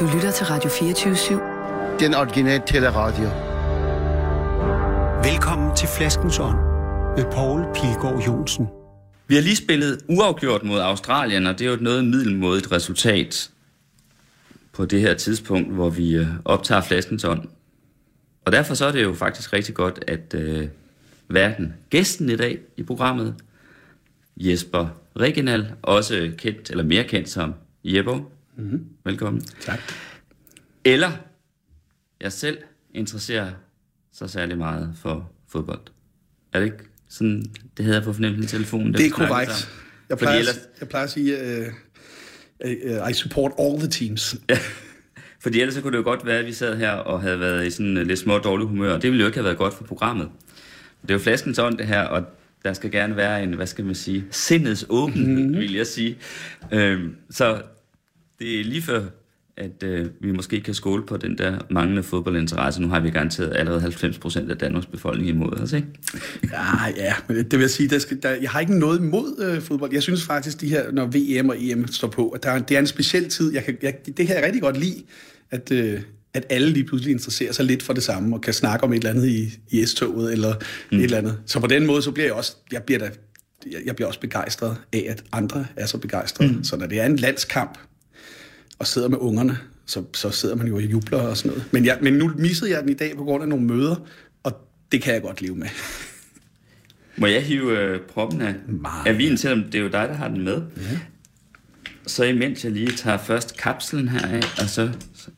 Du lytter til Radio 24-7. Den originale teleradio. Velkommen til Flaskens Ånd med Poul Pilgaard Jonsen. Vi har lige spillet uafgjort mod Australien, og det er jo et noget middelmådigt resultat på det her tidspunkt, hvor vi øh, optager Flaskens Ånd. Og derfor så er det jo faktisk rigtig godt, at øh, verden, gæsten i dag i programmet, Jesper Reginal, også kendt, eller mere kendt som Jebbo. Mm-hmm. Velkommen. Tak. Eller jeg selv interesserer sig særlig meget for fodbold. Er det ikke sådan, det hedder på fornemmelsen telefonen? Det er korrekt. Jeg plejer, ellers, jeg plejer at sige, uh, uh, I support all the teams. ja, fordi ellers så kunne det jo godt være, at vi sad her og havde været i sådan uh, lidt små dårlig humør. Det ville jo ikke have været godt for programmet. Det er jo flaskens ånd det her, og der skal gerne være en, hvad skal man sige, sindets åbenhed, mm-hmm. vil jeg sige. Øhm, så det er lige før, at øh, vi måske kan skåle på den der manglende fodboldinteresse. Nu har vi garanteret allerede 90 procent af Danmarks befolkning imod os, ikke? Ja, ja, men det, vil jeg sige, der skal, der, jeg har ikke noget imod øh, fodbold. Jeg synes faktisk, de her, når VM og EM står på, at der, er- det er en speciel tid. Jeg kan, jeg, det kan jeg rigtig godt lide, at, øh, at alle lige pludselig interesserer sig lidt for det samme, og kan snakke om et eller andet i, i S-toget, eller mm. et eller andet. Så på den måde, så bliver jeg også, jeg bliver da, jeg, jeg bliver også begejstret af, at andre er så begejstrede. Mm. Så når det er en landskamp, og sidder med ungerne, så, så sidder man jo og jubler og sådan noget. Men, jeg, men nu missede jeg den i dag på grund af nogle møder, og det kan jeg godt leve med. Må jeg hive øh, proppen af, Meget. af vinen, selvom det er jo dig, der har den med? Ja. Så imens jeg lige tager først kapslen her af, og så, så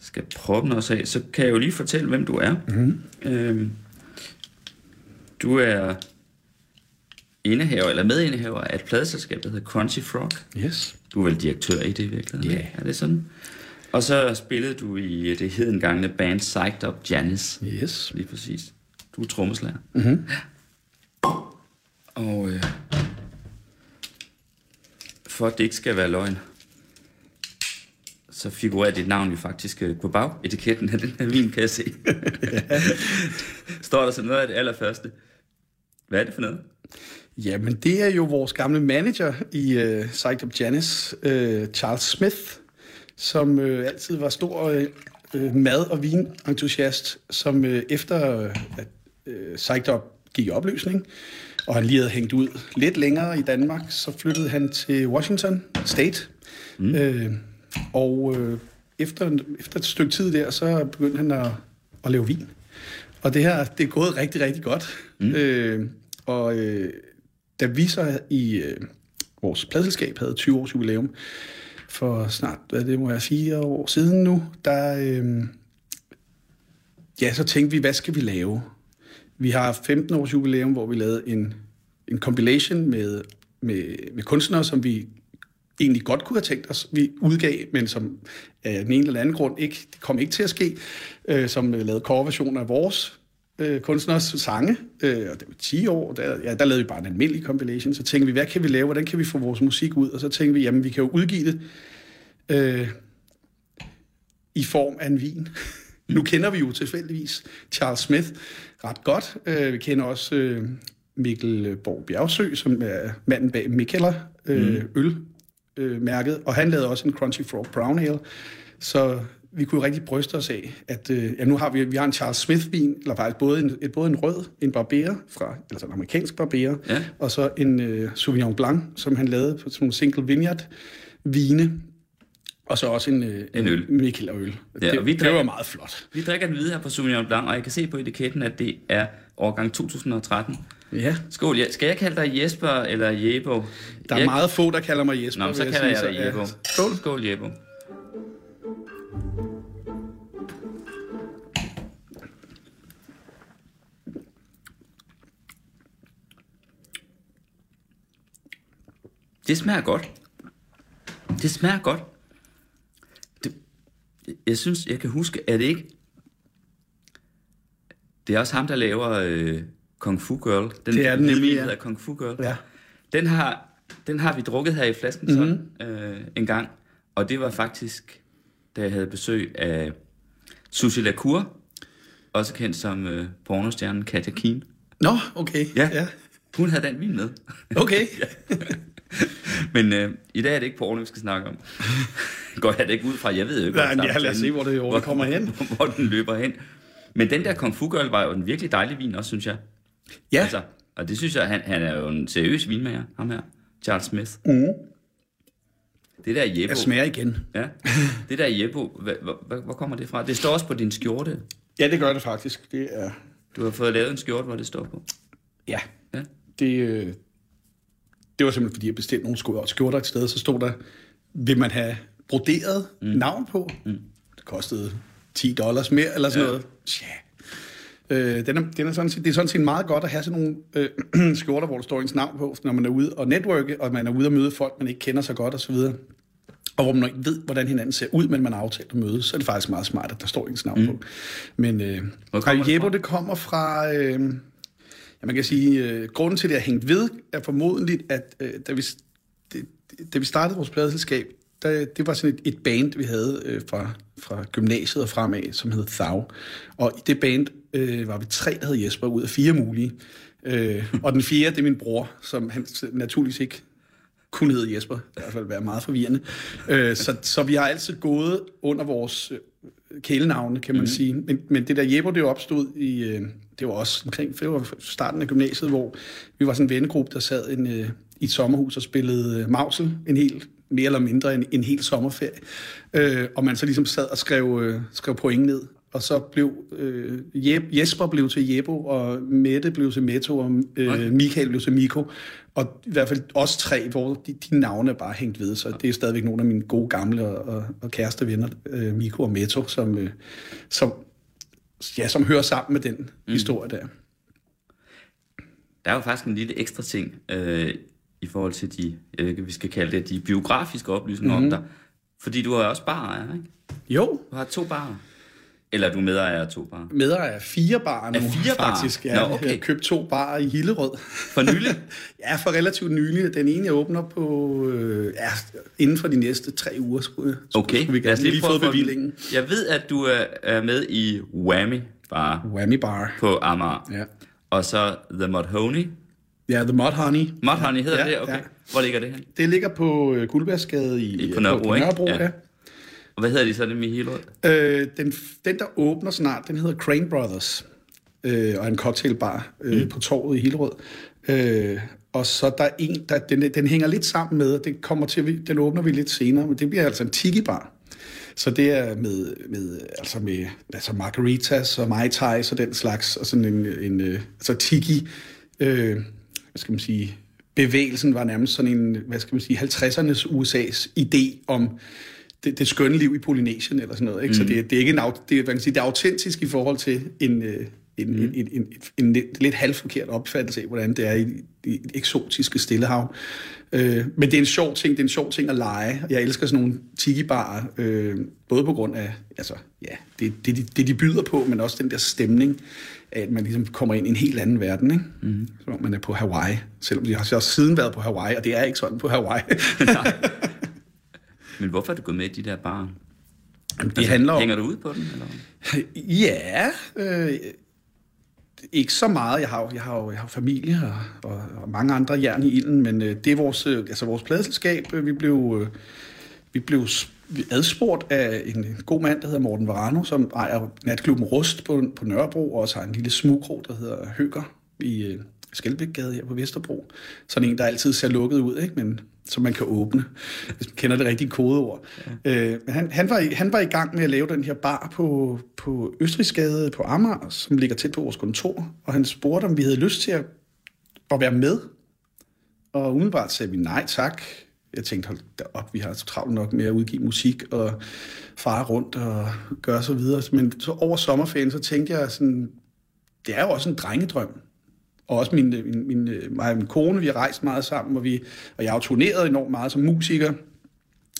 skal proppen også af, så kan jeg jo lige fortælle, hvem du er. Mm-hmm. Øhm, du er indehaver, eller medindehaver af et pladeselskab, der hedder Crunchy Frog. Yes. Du er vel direktør i det i virkeligheden? Ja. ikke? Er det sådan? Og så spillede du i det hedengangne band Psyched Up Janice. Yes. Lige præcis. Du er trommeslager. Mm-hmm. Og øh, for at det ikke skal være løgn, så figurerer dit navn jo faktisk øh, på bagetiketten af den her vin, kan jeg se. Står der så noget af det allerførste. Hvad er det for noget? Jamen, det er jo vores gamle manager i uh, Psyched Janice, uh, Charles Smith, som uh, altid var stor uh, mad- og vinentusiast, som uh, efter uh, at uh, Psyched Up gik i opløsning, og han lige havde hængt ud lidt længere i Danmark, så flyttede han til Washington State. Mm. Uh, og uh, efter, efter et stykke tid der, så begyndte han at, at lave vin. Og det her, det er gået rigtig, rigtig godt. Mm. Øh, og øh, da vi så i øh, vores pladselskab havde 20 års jubilæum, for snart, hvad det må jeg sige, år siden nu, der, øh, ja, så tænkte vi, hvad skal vi lave? Vi har 15 års jubilæum, hvor vi lavede en, en compilation med, med, med kunstnere, som vi egentlig godt kunne have tænkt os, vi udgav, men som af den ene eller anden grund ikke, det kom ikke til at ske, øh, som øh, lavede coverversioner af vores øh, kunstners sange, øh, og det var 10 år, der, ja, der lavede vi bare en almindelig compilation, så tænkte vi, hvad kan vi lave, hvordan kan vi få vores musik ud, og så tænkte vi, jamen vi kan jo udgive det øh, i form af en vin. nu kender vi jo tilfældigvis Charles Smith ret godt, øh, vi kender også øh, Mikkel Borg Bjergsø, som er manden bag Mikkeller øh, mm. øl, øh, mærket, og han lavede også en Crunchy Frog Brown Ale, så vi kunne jo rigtig bryste os af, at øh, ja, nu har vi, vi har en Charles Smith-vin, eller faktisk både en, et, både en rød, en Barbera, fra, altså en amerikansk Barbera, Ja. og så en øh, Sauvignon Blanc, som han lavede på sådan nogle single vineyard vine, og så også en, øh, En øl. Mikkel og øl. Ja, det, og vi det var drikker- meget flot. Vi drikker den hvide her på Sauvignon Blanc, og jeg kan se på etiketten, at det er årgang 2013. Ja. Skål. Ja. Skal jeg kalde dig Jesper eller Jebo? Der er jeg... meget få, der kalder mig Jesper. Nå, så vil kalder jeg sige, dig. Jebo. Skål. Skål, Jebo. Det smager godt. Det smager godt. Det, jeg synes, jeg kan huske, er det ikke... Det er også ham, der laver øh, Kung Fu Girl. Den, Det er den nemlig, ja. hedder Kung Fu Girl. Ja. Den har, den har vi drukket her i flasken Mhm. sådan, øh, en gang. Og det var faktisk, da jeg havde besøg af Susie Lacour, også kendt som øh, pornostjernen Katja Keen. Nå, okay. Ja. ja. Hun havde den vin med. Okay. Men øh, i dag er det ikke porno, vi skal snakke om. Går jeg det ikke ud fra? Jeg ved jo ikke, Nej, hvor ja, lad os se, hvor det- hvor det kommer hen. Hvor, hvor den løber hen. Men den der Kung Fu Girl var jo en virkelig dejlig vin også, synes jeg. Ja, Altså, og det synes jeg, han, han er jo en seriøs vinmager, ham her. Charles Smith. Mm. Det der Jebbo. jeg smager igen. Ja. Det der Jebbo, hvor, hvor, kommer det fra? Det står også på din skjorte. Ja, det gør det faktisk. Det er... Du har fået lavet en skjorte, hvor det står på. Ja, Ja. det, øh, det var simpelthen, fordi jeg bestilte nogle skjorter, skjorter et sted, så stod der, vil man have broderet mm. navn på? Mm. Det kostede 10 dollars mere, eller sådan ja. noget. Ja. Øh, den er, den er sådan set, det er sådan set meget godt at have sådan nogle øh, skjorter, hvor der står ens navn på, når man er ude og netværke, og man er ude og møde folk, man ikke kender så godt osv. Og hvor man ikke ved, hvordan hinanden ser ud, men man har aftalt at mødes, så er det faktisk meget smart, at der står ens navn mm. på. Men øh, Hvor kommer det kommer fra... Øh, Ja, man kan sige, øh, grunden til, at det har hængt ved, er formodentligt, at øh, da, vi, det, da vi startede vores pladeselskab, der, det var sådan et, et band, vi havde øh, fra, fra gymnasiet og fremad, som hed Thau. Og i det band øh, var vi tre, der hed Jesper, ud af fire mulige. Øh, og den fjerde, det er min bror, som han naturligvis ikke kun hedder Jesper. I hvert fald være meget forvirrende. Øh, så, så vi har altid gået under vores øh, kælenavne, kan man mm. sige. Men, men det der Jesper, det opstod i... Øh, det var også omkring det var starten af gymnasiet, hvor vi var sådan en vennegruppe, der sad en, øh, i et sommerhus og spillede Mausel en hel mere eller mindre en, en hel sommerferie. Øh, og man så ligesom sad og skrev, øh, skrev point ned. Og så blev øh, Je- Jesper blev til Jebo, og Mette blev til Metto, og øh, Michael blev til Miko. Og i hvert fald os tre, hvor de, de navne er bare hængt ved. Så det er stadigvæk nogle af mine gode gamle og, og, og kæreste venner, øh, Miko og Metto, som, øh, som, ja, som hører sammen med den mm. historie der. Der er jo faktisk en lille ekstra ting øh, i forhold til de, jeg ved ikke, vi skal kalde det, de biografiske oplysninger mm-hmm. om dig. Fordi du er også barejer, ikke? Jo, Du har to barer. Eller du er medejer af to barer. medejer er fire bar nu, fire barer? faktisk. Ja, Nå, okay. Jeg har købt to bar i Hillerød. For nylig? ja, for relativt nylig. Den ene jeg åbner på, øh, ja, inden for de næste tre uger, skulle, jeg- Okay, skulle vi lad os lige få bevillingen. Jeg ved, at du er, med i Whammy Bar Whammy Bar. på Amager. Ja. Og så The Mudhoney. Ja, The Mud Honey. Mudhoney hedder Ja, det, okay. ja. Hvor ligger det hen? Det ligger på øh, i, I- på Nørrebro, på? Nørrebro Ja. ja. Og hvad hedder de så, dem i Hillerød? Øh, den, den, der åbner snart, den hedder Crane Brothers, øh, og en cocktailbar øh, mm. på torvet i Hillerød. Øh, og så der er en, der, den, den hænger lidt sammen med, og det kommer til, vi- den åbner vi lidt senere, men det bliver altså en tiki-bar. Så det er med, med, altså med altså margaritas og mai tais og den slags, og sådan en, en øh, altså tiki, øh, hvad skal man sige, bevægelsen var nærmest sådan en, hvad skal man sige, 50'ernes USA's idé om det, det skønne liv i Polynesien eller sådan noget. Ikke? Mm. Så det, det er ikke en, det, man kan sige, det er autentisk i forhold til en, øh, en, mm. en, en, en, en, lidt, lidt halvforkert opfattelse af, hvordan det er i, det eksotiske Stillehav. Øh, men det er en sjov ting, det er en sjov ting at lege. Jeg elsker sådan nogle tiki-barer, øh, både på grund af, altså, ja, det, det, det, det de byder på, men også den der stemning af, at man ligesom kommer ind i en helt anden verden, ikke? Mm. Som om man er på Hawaii, selvom jeg har også siden været på Hawaii, og det er ikke sådan på Hawaii. Men hvorfor er du gået med i de der barer? Jamen, det handler om... Hænger du ud på den? Eller? Ja, øh, ikke så meget. Jeg har jo, jeg har jo, jeg har familie og, og, og mange andre jern i ilden, men øh, det er vores, øh, altså vores pladeselskab. Øh, vi blev, øh, vi blev adspurgt af en god mand, der hedder Morten Varano, som ejer natklubben Rust på, på Nørrebro, og også har en lille smugkrog, der hedder Høger i øh, Skelbækgade her på Vesterbro. Sådan en, der altid ser lukket ud, ikke? men som man kan åbne, hvis man kender det rigtige kodeord. Ja. Øh, han, han, var i, han var i gang med at lave den her bar på, på Østrigsgade på Amager, som ligger tæt på vores kontor, og han spurgte, om vi havde lyst til at, at være med. Og umiddelbart sagde vi nej tak. Jeg tænkte, hold da op, vi har så travlt nok med at udgive musik og fare rundt og gøre så videre. Men så over sommerferien, så tænkte jeg sådan, det er jo også en drengedrøm. Og også min, øh, min, min, øh, mig og min kone, vi har rejst meget sammen, og, vi, og jeg har jo turneret enormt meget som musiker.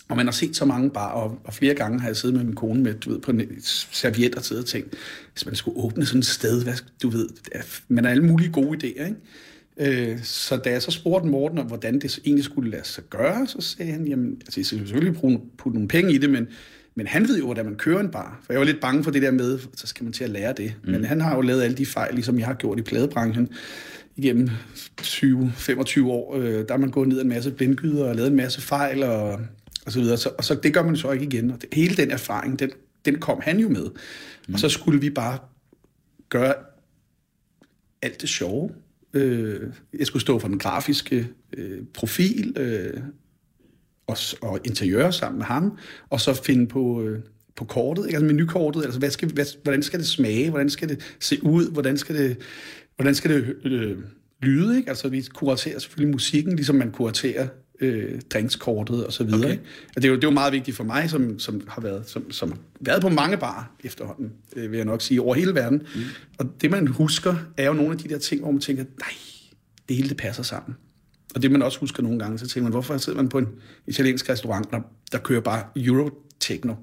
Og man har set så mange bar, og, og flere gange har jeg siddet med min kone med, du ved, på en serviet og siddet og tænkt, hvis man skulle åbne sådan et sted, hvad, du ved, man har alle mulige gode idéer, ikke? Øh, så da jeg så spurgte Morten om, hvordan det egentlig skulle lade sig gøre, så sagde han, jamen, altså, jeg skal selvfølgelig bruge, putte nogle penge i det, men, men han ved jo, hvordan man kører en bar. For jeg var lidt bange for det der med, så skal man til at lære det. Mm. Men han har jo lavet alle de fejl, ligesom jeg har gjort i pladebranchen igennem 20-25 år, øh, der er man gået ned en masse blindgyder og lavet en masse fejl og, og så videre. Så, og så det gør man så ikke igen. Og det, hele den erfaring, den, den kom han jo med. Mm. Og så skulle vi bare gøre alt det sjove. Øh, jeg skulle stå for den grafiske øh, profil øh, og, og interiør sammen med ham, og så finde på... Øh, på kortet, ikke? altså menukortet, altså hvad skal, hvad, hvordan skal det smage, hvordan skal det se ud, hvordan skal det, hvordan skal det øh, lyde, ikke? altså vi kuraterer selvfølgelig musikken, ligesom man kuraterer øh, drinkskortet og så videre. Okay. Ikke? Og det er, jo, det er jo meget vigtigt for mig, som, som har været, som, som har været på mange bar efterhånden, øh, vil jeg nok sige, over hele verden. Mm. Og det man husker, er jo nogle af de der ting, hvor man tænker, nej, det hele det passer sammen. Og det man også husker nogle gange, så tænker man, hvorfor sidder man på en italiensk restaurant, der, der kører bare Euro-techno?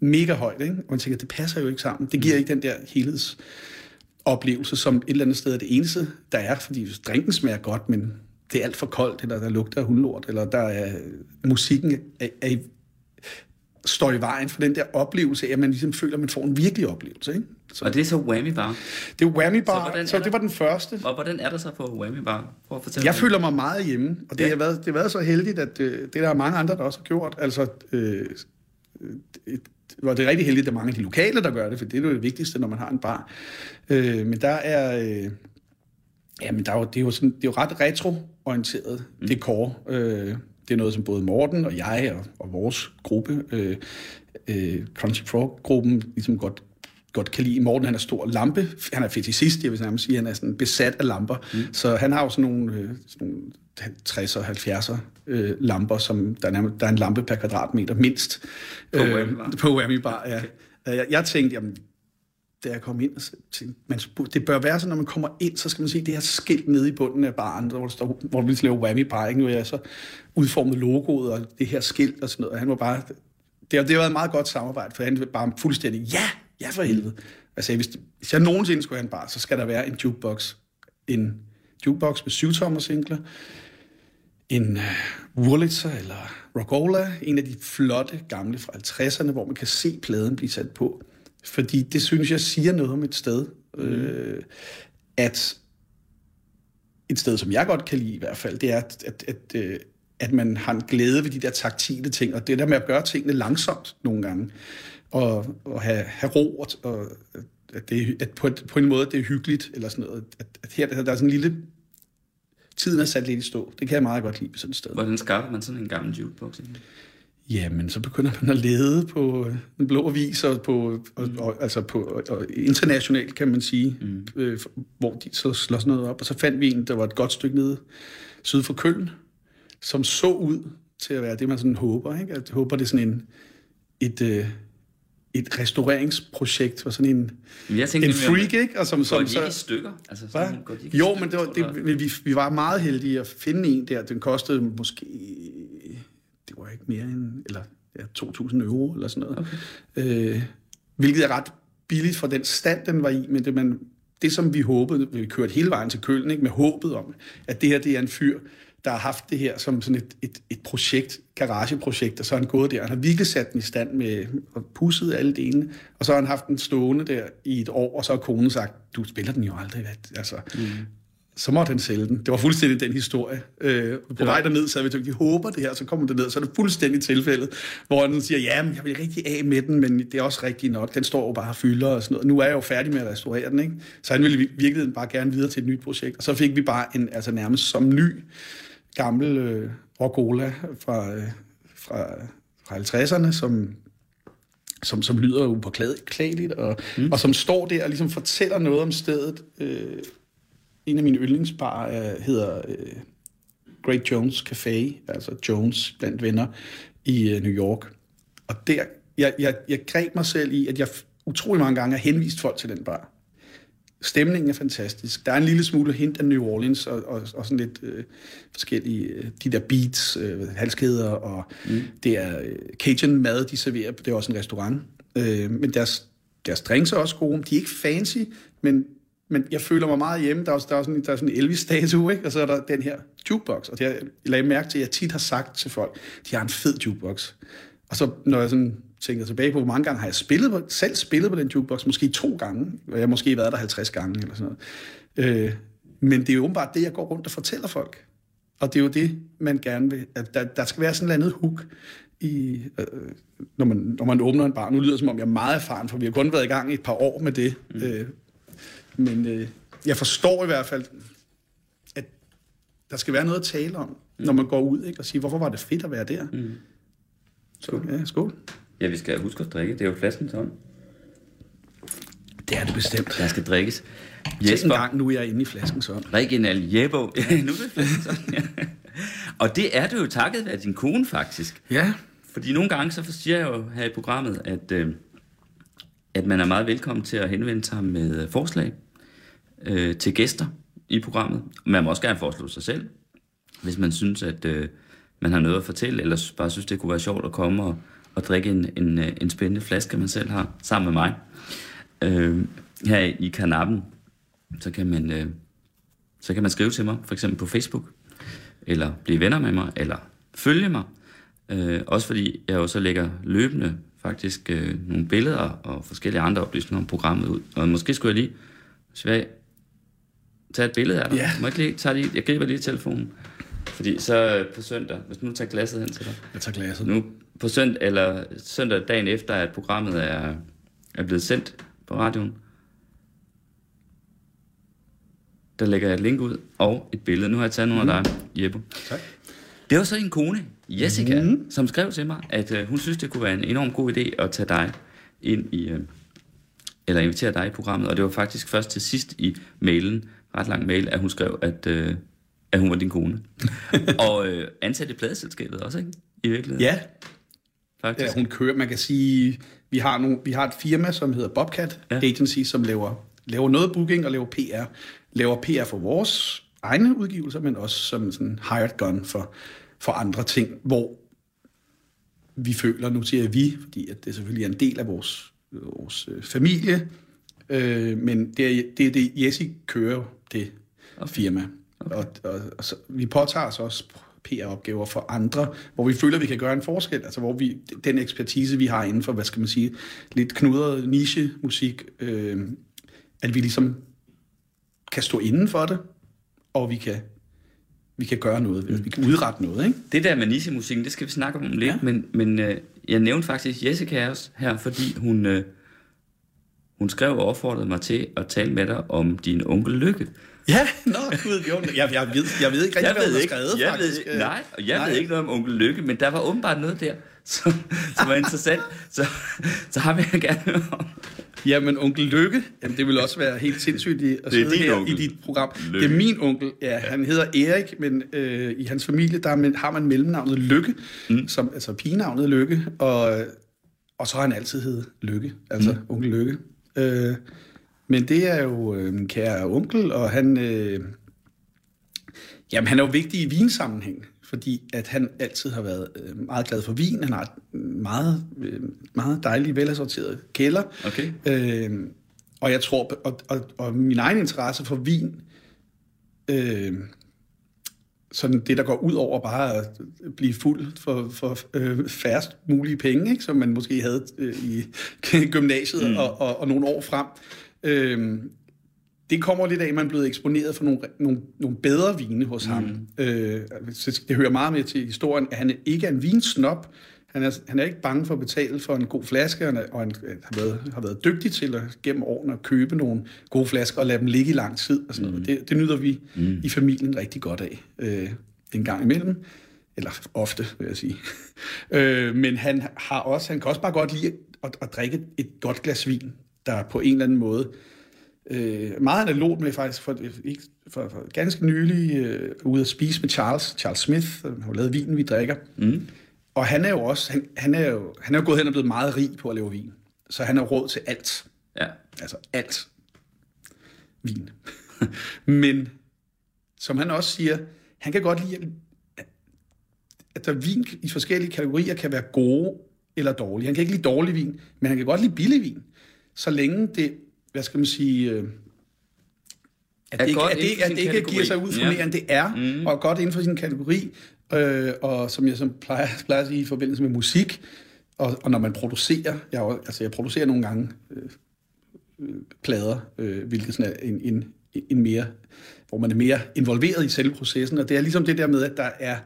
Mega højt, ikke? Og man tænker, det passer jo ikke sammen. Det giver mm. ikke den der helheds oplevelse, som et eller andet sted er det eneste, der er, fordi drinken smager godt, men det er alt for koldt, eller der lugter af hundlort, eller der er musikken er, er, står i vejen for den der oplevelse at man ligesom føler, at man får en virkelig oplevelse. Ikke? Så, og det er så Whammy Bar? Det er Whammy Bar, så, så det var den første. Og hvordan er det så på Whammy Bar? Prøv at jeg mig. føler mig meget hjemme, og det, ja. har været, det har været så heldigt, at øh, det der er mange andre, der også har gjort. Altså, øh, et, hvor det er rigtig heldigt, at der mange af de lokale, der gør det, for det er jo det vigtigste, når man har en bar. Øh, men der er... Øh, Ja, men der er jo, det, er jo sådan, det er jo ret retro-orienteret mm. dekor. Øh, det er noget, som både Morten og jeg og, og vores gruppe, øh, øh, Crunchy Frog-gruppen, ligesom godt, godt kan lide. Morten han er stor lampe, han er fetishist, jeg vil nærmest sige, han er sådan besat af lamper. Mm. Så han har jo sådan nogle, øh, sådan nogle 60'er, 70'er øh, lamper, som der er, nærmest, der er en lampe per kvadratmeter mindst. På øh, Whammy Bar. På Whammy Bar, ja. Jeg, jeg tænkte, jamen, da jeg kom ind, og tænkte, man, det bør være sådan, når man kommer ind, så skal man se det her skilt nede i bunden af baren, hvor, der står, hvor vi laver whammy bar, ikke? Nu er jeg så udformet logoet og det her skilt og sådan noget. Han var bare, det har, det har været et meget godt samarbejde, for han var bare fuldstændig, ja, ja for helvede. Jeg sagde, hvis, hvis jeg nogensinde skulle have en bar, så skal der være en jukebox. En jukebox med syv tommer singler, en uh, Wurlitzer eller Rockola, en af de flotte gamle fra 50'erne, hvor man kan se pladen blive sat på. Fordi det synes jeg siger noget om et sted. Mm. Øh, at et sted, som jeg godt kan lide i hvert fald, det er, at, at, at, øh, at man har en glæde ved de der taktile ting, og det der med at gøre tingene langsomt nogle gange, og, og have, have ro, og, at, det, at på, på en måde, det er hyggeligt, eller sådan noget. At, at her der er sådan en lille... Tiden er sat lidt i stå. Det kan jeg meget godt lide på sådan et sted. Hvordan skaffer man sådan en gammel jukebox? Egentlig? Jamen, så begynder man at lede på øh, en blå avis, og på, og, og, altså på og internationalt, kan man sige, mm. øh, hvor de så slår sådan noget op. Og så fandt vi en, der var et godt stykke nede syd for Køln, som så ud til at være det, man sådan håber. Ikke? Jeg håber, det er sådan en, et, øh, et restaureringsprojekt for sådan en, jeg tænkte, en freak, ikke? Og som, som, så, i stykker? Altså, sådan, går de jo, men det var, det, vi, vi var meget heldige at finde en der. Den kostede måske det var ikke mere end eller, ja, 2.000 euro eller sådan noget. Okay. Øh, hvilket er ret billigt for den stand, den var i, men det, man, det som vi håbede, vi kørte hele vejen til Køln, ikke, med håbet om, at det her det er en fyr, der har haft det her som sådan et, et, et projekt, garageprojekt, og så har han gået der. Han har virkelig sat den i stand med og pusset alle delene, og så har han haft den stående der i et år, og så har konen sagt, du spiller den jo aldrig. Altså, mm så måtte han sælge den. Det var fuldstændig den historie. Øh, på ja. vej derned, så vi tænkte, vi håber det her, så kommer det ned, så er det fuldstændig tilfældet, hvor han siger, ja, men jeg vil rigtig af med den, men det er også rigtigt nok, den står jo bare og fylder og sådan noget. Nu er jeg jo færdig med at restaurere den, ikke? Så han ville virkelig bare gerne videre til et nyt projekt. Og så fik vi bare en, altså nærmest som ny, gammel øh, Rocola fra, øh, fra, fra 50'erne, som som, som lyder upåklageligt, og, mm. og som står der og ligesom fortæller noget om stedet, øh, en af mine yndlingsbarer uh, hedder uh, Great Jones Café, altså Jones blandt venner i uh, New York. Og der, jeg, jeg, jeg greb mig selv i, at jeg utrolig mange gange har henvist folk til den bar. Stemningen er fantastisk. Der er en lille smule hint af New Orleans og, og, og sådan lidt øh, forskellige, øh, de der beats, øh, halskæder, og mm. det er øh, Cajun mad, de serverer. Det er også en restaurant. Øh, men deres, deres drinks er også gode. De er ikke fancy, men men jeg føler mig meget hjemme. Der er, der er sådan, der er sådan en Elvis-statue, ikke? og så er der den her jukebox. Og det jeg lagde mærke til, at jeg tit har sagt til folk, de har en fed jukebox. Og så når jeg sådan tænker tilbage på, hvor mange gange har jeg spillet på, selv spillet på den jukebox, måske to gange, og jeg har måske været der 50 gange eller sådan noget. Øh, Men det er jo åbenbart det, jeg går rundt og fortæller folk. Og det er jo det, man gerne vil. At der, der skal være sådan et andet hook, i, øh, når, man, når man åbner en bar. Nu lyder det, som om jeg er meget erfaren, for vi har kun været i gang i et par år med det. Mm. Øh, men øh, jeg forstår i hvert fald, at der skal være noget at tale om, mm. når man går ud ikke, og siger, hvorfor var det fedt at være der? Mm. Så, ja, skål. Ja, vi skal huske at drikke. Det er jo flasken tom. Det er det bestemt. Der skal drikkes. Jesper. en gang, nu er jeg inde i flasken så. Regional Jebbo. nu er det flasken sådan, ja. Og det er du jo takket af din kone, faktisk. Ja. Fordi nogle gange, så siger jeg jo her i programmet, at, øh, at man er meget velkommen til at henvende sig med øh, forslag øh, til gæster i programmet. Man må også gerne foreslå sig selv, hvis man synes, at øh, man har noget at fortælle, eller bare synes, det kunne være sjovt at komme og, og drikke en, en, øh, en spændende flaske, man selv har, sammen med mig. Øh, her i kanappen, så kan man, øh, så kan man skrive til mig, for eksempel på Facebook, eller blive venner med mig, eller følge mig. Øh, også fordi jeg jo så lægger løbende faktisk øh, nogle billeder og forskellige andre oplysninger om programmet ud. Og måske skulle jeg lige, Svag, tage et billede af dig. Ja. Må jeg, ikke lige, tage lige, jeg griber lige telefonen. Fordi så øh, på søndag, hvis du nu tager glasset hen til dig. Jeg tager glasset. Nu på søndag, eller søndag dagen efter, at programmet er, er blevet sendt på radioen, der lægger jeg et link ud og et billede. Nu har jeg taget nogle af dig, Jeppe. Tak. Det var så din kone, Jessica, mm. som skrev til mig, at øh, hun synes, det kunne være en enorm god idé at tage dig ind i, øh, eller invitere dig i programmet. Og det var faktisk først til sidst i mailen, ret lang mail, at hun skrev, at, øh, at hun var din kone. og øh, ansat i pladeselskabet også, ikke? I virkeligheden. Ja, faktisk. ja, hun kører, man kan sige, vi har, nogle, vi har et firma, som hedder Bobcat Ja. Agency, som laver, laver noget booking og laver PR. Laver PR for vores egne udgivelser, men også som sådan hired gun for, for andre ting, hvor vi føler, nu siger jeg vi, fordi at det selvfølgelig er en del af vores, vores øh, familie, øh, men det er det, er det Jessie kører det firma. Okay. Og, og, og så, vi påtager os også PR-opgaver for andre, hvor vi føler, at vi kan gøre en forskel, altså hvor vi, den ekspertise, vi har inden for, hvad skal man sige, lidt knudret niche-musik, øh, at vi ligesom kan stå inden for det, og vi kan, vi kan gøre noget, mm. vi kan udrette noget, ikke? Det der med nichemusikken, det skal vi snakke om lidt, ja. Men, men øh, jeg nævnte faktisk Jessica også her, fordi hun, øh, hun skrev og opfordrede mig til at tale med dig om din onkel Lykke. Ja, nå, gud, jo, jeg, jeg, ved, jeg ved ikke rigtig, hvad hun har skrevet, jeg faktisk. ved, nej, og jeg Nej. ved ikke noget om onkel Lykke, men der var åbenbart noget der, som, som var interessant, så, så har vi gerne høre om. Jamen, onkel Lykke, jamen, det vil også være helt sindssygt at Det sidde her onkel. i dit program. Lykke. Det er min onkel, ja, han hedder Erik, men øh, i hans familie, der er har man mellemnavnet Lykke, mm. som, altså pigenavnet Lykke, og, og så har han altid heddet Lykke, altså mm. onkel Lykke. Øh, men det er jo øh, min kære onkel, og han, øh, jamen, han er jo vigtig i vinsammenhæng, fordi at han altid har været øh, meget glad for vin. Han har et meget, øh, meget dejlig, velassorteret kælder. Okay. Øh, og jeg tror, og, og, og min egen interesse for vin, øh, sådan det, der går ud over bare at blive fuld for, for øh, færrest mulige penge, ikke? som man måske havde øh, i gymnasiet mm. og, og, og nogle år frem. Øh, det kommer lidt af, at man er blevet eksponeret for nogle, nogle, nogle bedre vine hos mm. ham. Øh, det hører meget med til historien, at han ikke er en vinsnop. Han er, han er ikke bange for at betale for en god flaske, og han, og han har, været, har været dygtig til at gennem årene at købe nogle gode flasker og lade dem ligge i lang tid. Og sådan mm. noget. Det, det nyder vi mm. i familien rigtig godt af øh, en gang imellem. Eller ofte, vil jeg sige. øh, men han, har også, han kan også bare godt lide at, at drikke et godt glas vin, der på en eller anden måde øh, meget analogt med faktisk for, ikke, for, for ganske nylig øh, ude at spise med Charles, Charles Smith, øh, han har lavet vinen, vi drikker. Mm. Og han er jo også, han, han, er jo, han er jo gået hen og blevet meget rig på at lave vin. Så han har råd til alt. Ja. Altså alt. Vin. Men, som han også siger, han kan godt lide, at, at der vin i forskellige kategorier kan være gode eller dårlige. Han kan ikke lide dårlig vin, men han kan godt lide billig vin. Så længe det, hvad skal man sige, øh, at det ikke, at det, at det ikke giver sig ud for Ja. mere, end det er, mm. og godt inden for sin kategori, øh, og som jeg som plejer, plejer at sige i forbindelse med musik, og, og når man producerer, jeg, altså jeg producerer nogle gange øh, plader, øh, hvilket sådan er en, en, en mere, hvor man er mere involveret i selve processen, og det er ligesom det der med, at der er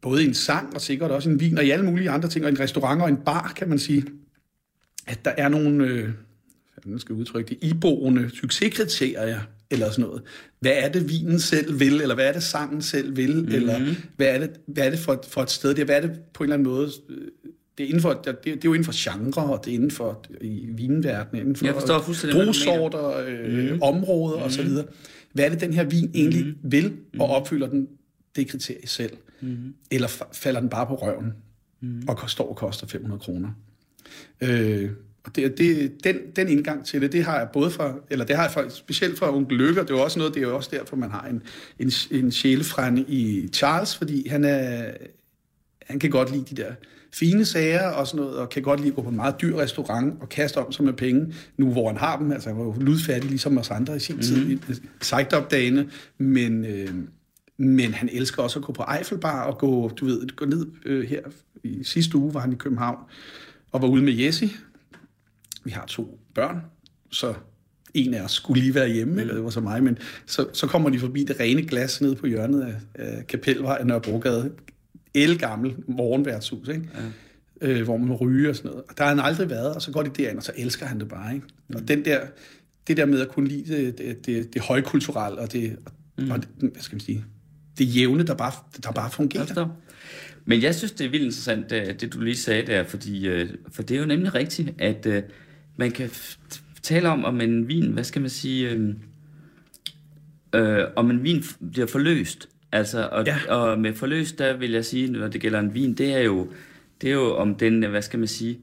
både en sang og sikkert også en vin og i alle mulige andre ting, og en restaurant og en bar, kan man sige, at der er nogle, øh, hvordan skal udtrykke det, iboende succeskriterier, eller sådan noget. Hvad er det, vinen selv vil, eller hvad er det, sangen selv vil, mm-hmm. eller hvad er det, hvad er det for, for et sted? Det, hvad er det på en eller anden måde? Det er, inden for, det, det er jo inden for genre, og det er inden for i vinverdenen, inden for Jeg forstår brugsorter, øh, mm-hmm. områder mm-hmm. osv. Hvad er det, den her vin egentlig mm-hmm. vil, og opfylder den det kriterie selv? Mm-hmm. Eller fa- falder den bare på røven, mm-hmm. og står og koster 500 kroner? Øh, og det, det, den, den indgang til det, det har jeg både fra, eller det har jeg fra, specielt fra onkel Lykke, det er jo også noget, det er jo også derfor, man har en, en, en sjælefrænde i Charles, fordi han, er, han kan godt lide de der fine sager og sådan noget, og kan godt lide at gå på en meget dyr restaurant og kaste om sig med penge, nu hvor han har dem. Altså, han var jo ludfattig, ligesom os andre i sin mm. tid, sejt op dagene, men, øh, men han elsker også at gå på Eiffelbar og gå, du ved, gå ned øh, her i sidste uge, var han i København, og var ude med Jesse, vi har to børn, så en af os skulle lige være hjemme, mm. eller det var så mig, men så, så kommer de forbi det rene glas nede på hjørnet af, af Kapelvej af Nørrebrogade. El gammel morgenværtshus, ikke? Ja. Øh, hvor man ryger og sådan noget. Og der har han aldrig været, og så går de derind, og så elsker han det bare. Ikke? Mm. Og den der, det der med at kunne lide det, det, det, det højkulturelle, og det, mm. og det, hvad skal man sige, det jævne, der bare, der bare fungerer. Men jeg synes, det er vildt interessant, det du lige sagde der, fordi, øh, for det er jo nemlig rigtigt, at øh, man kan tale om, om en vin, hvad skal man sige, øh, øh, om en vin bliver forløst. Altså, og, ja. og med forløst, der vil jeg sige, når det gælder en vin, det er jo, det er jo om den, hvad skal man sige,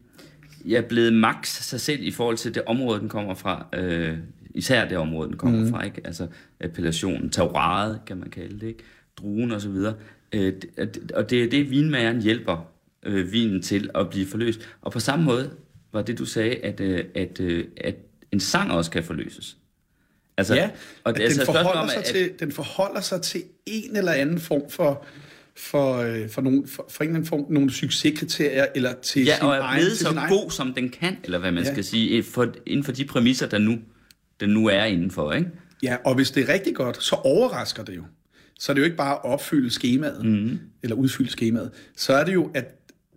jeg er blevet max sig selv i forhold til det område, den kommer fra. Øh, især det område, den kommer mm. fra, ikke? Altså appellationen, terroiret, kan man kalde det, ikke? Druen og så videre. Øh, og det er det, vinmageren hjælper øh, vinen til at blive forløst. Og på samme måde var det, du sagde, at, øh, at, øh, at en sang også kan forløses. Altså, ja, og det, altså, den, forholder om, sig at, til, den forholder sig til en eller anden form for for, øh, for, nogle, for, for en eller anden form, nogle succeskriterier, eller til ja, sin og er blevet så god, egen... som den kan, eller hvad man ja. skal sige, for, inden for de præmisser, der nu, den nu er indenfor, ikke? Ja, og hvis det er rigtig godt, så overrasker det jo. Så er det jo ikke bare at opfylde skemaet, mm. eller udfylde skemaet. Så er det jo, at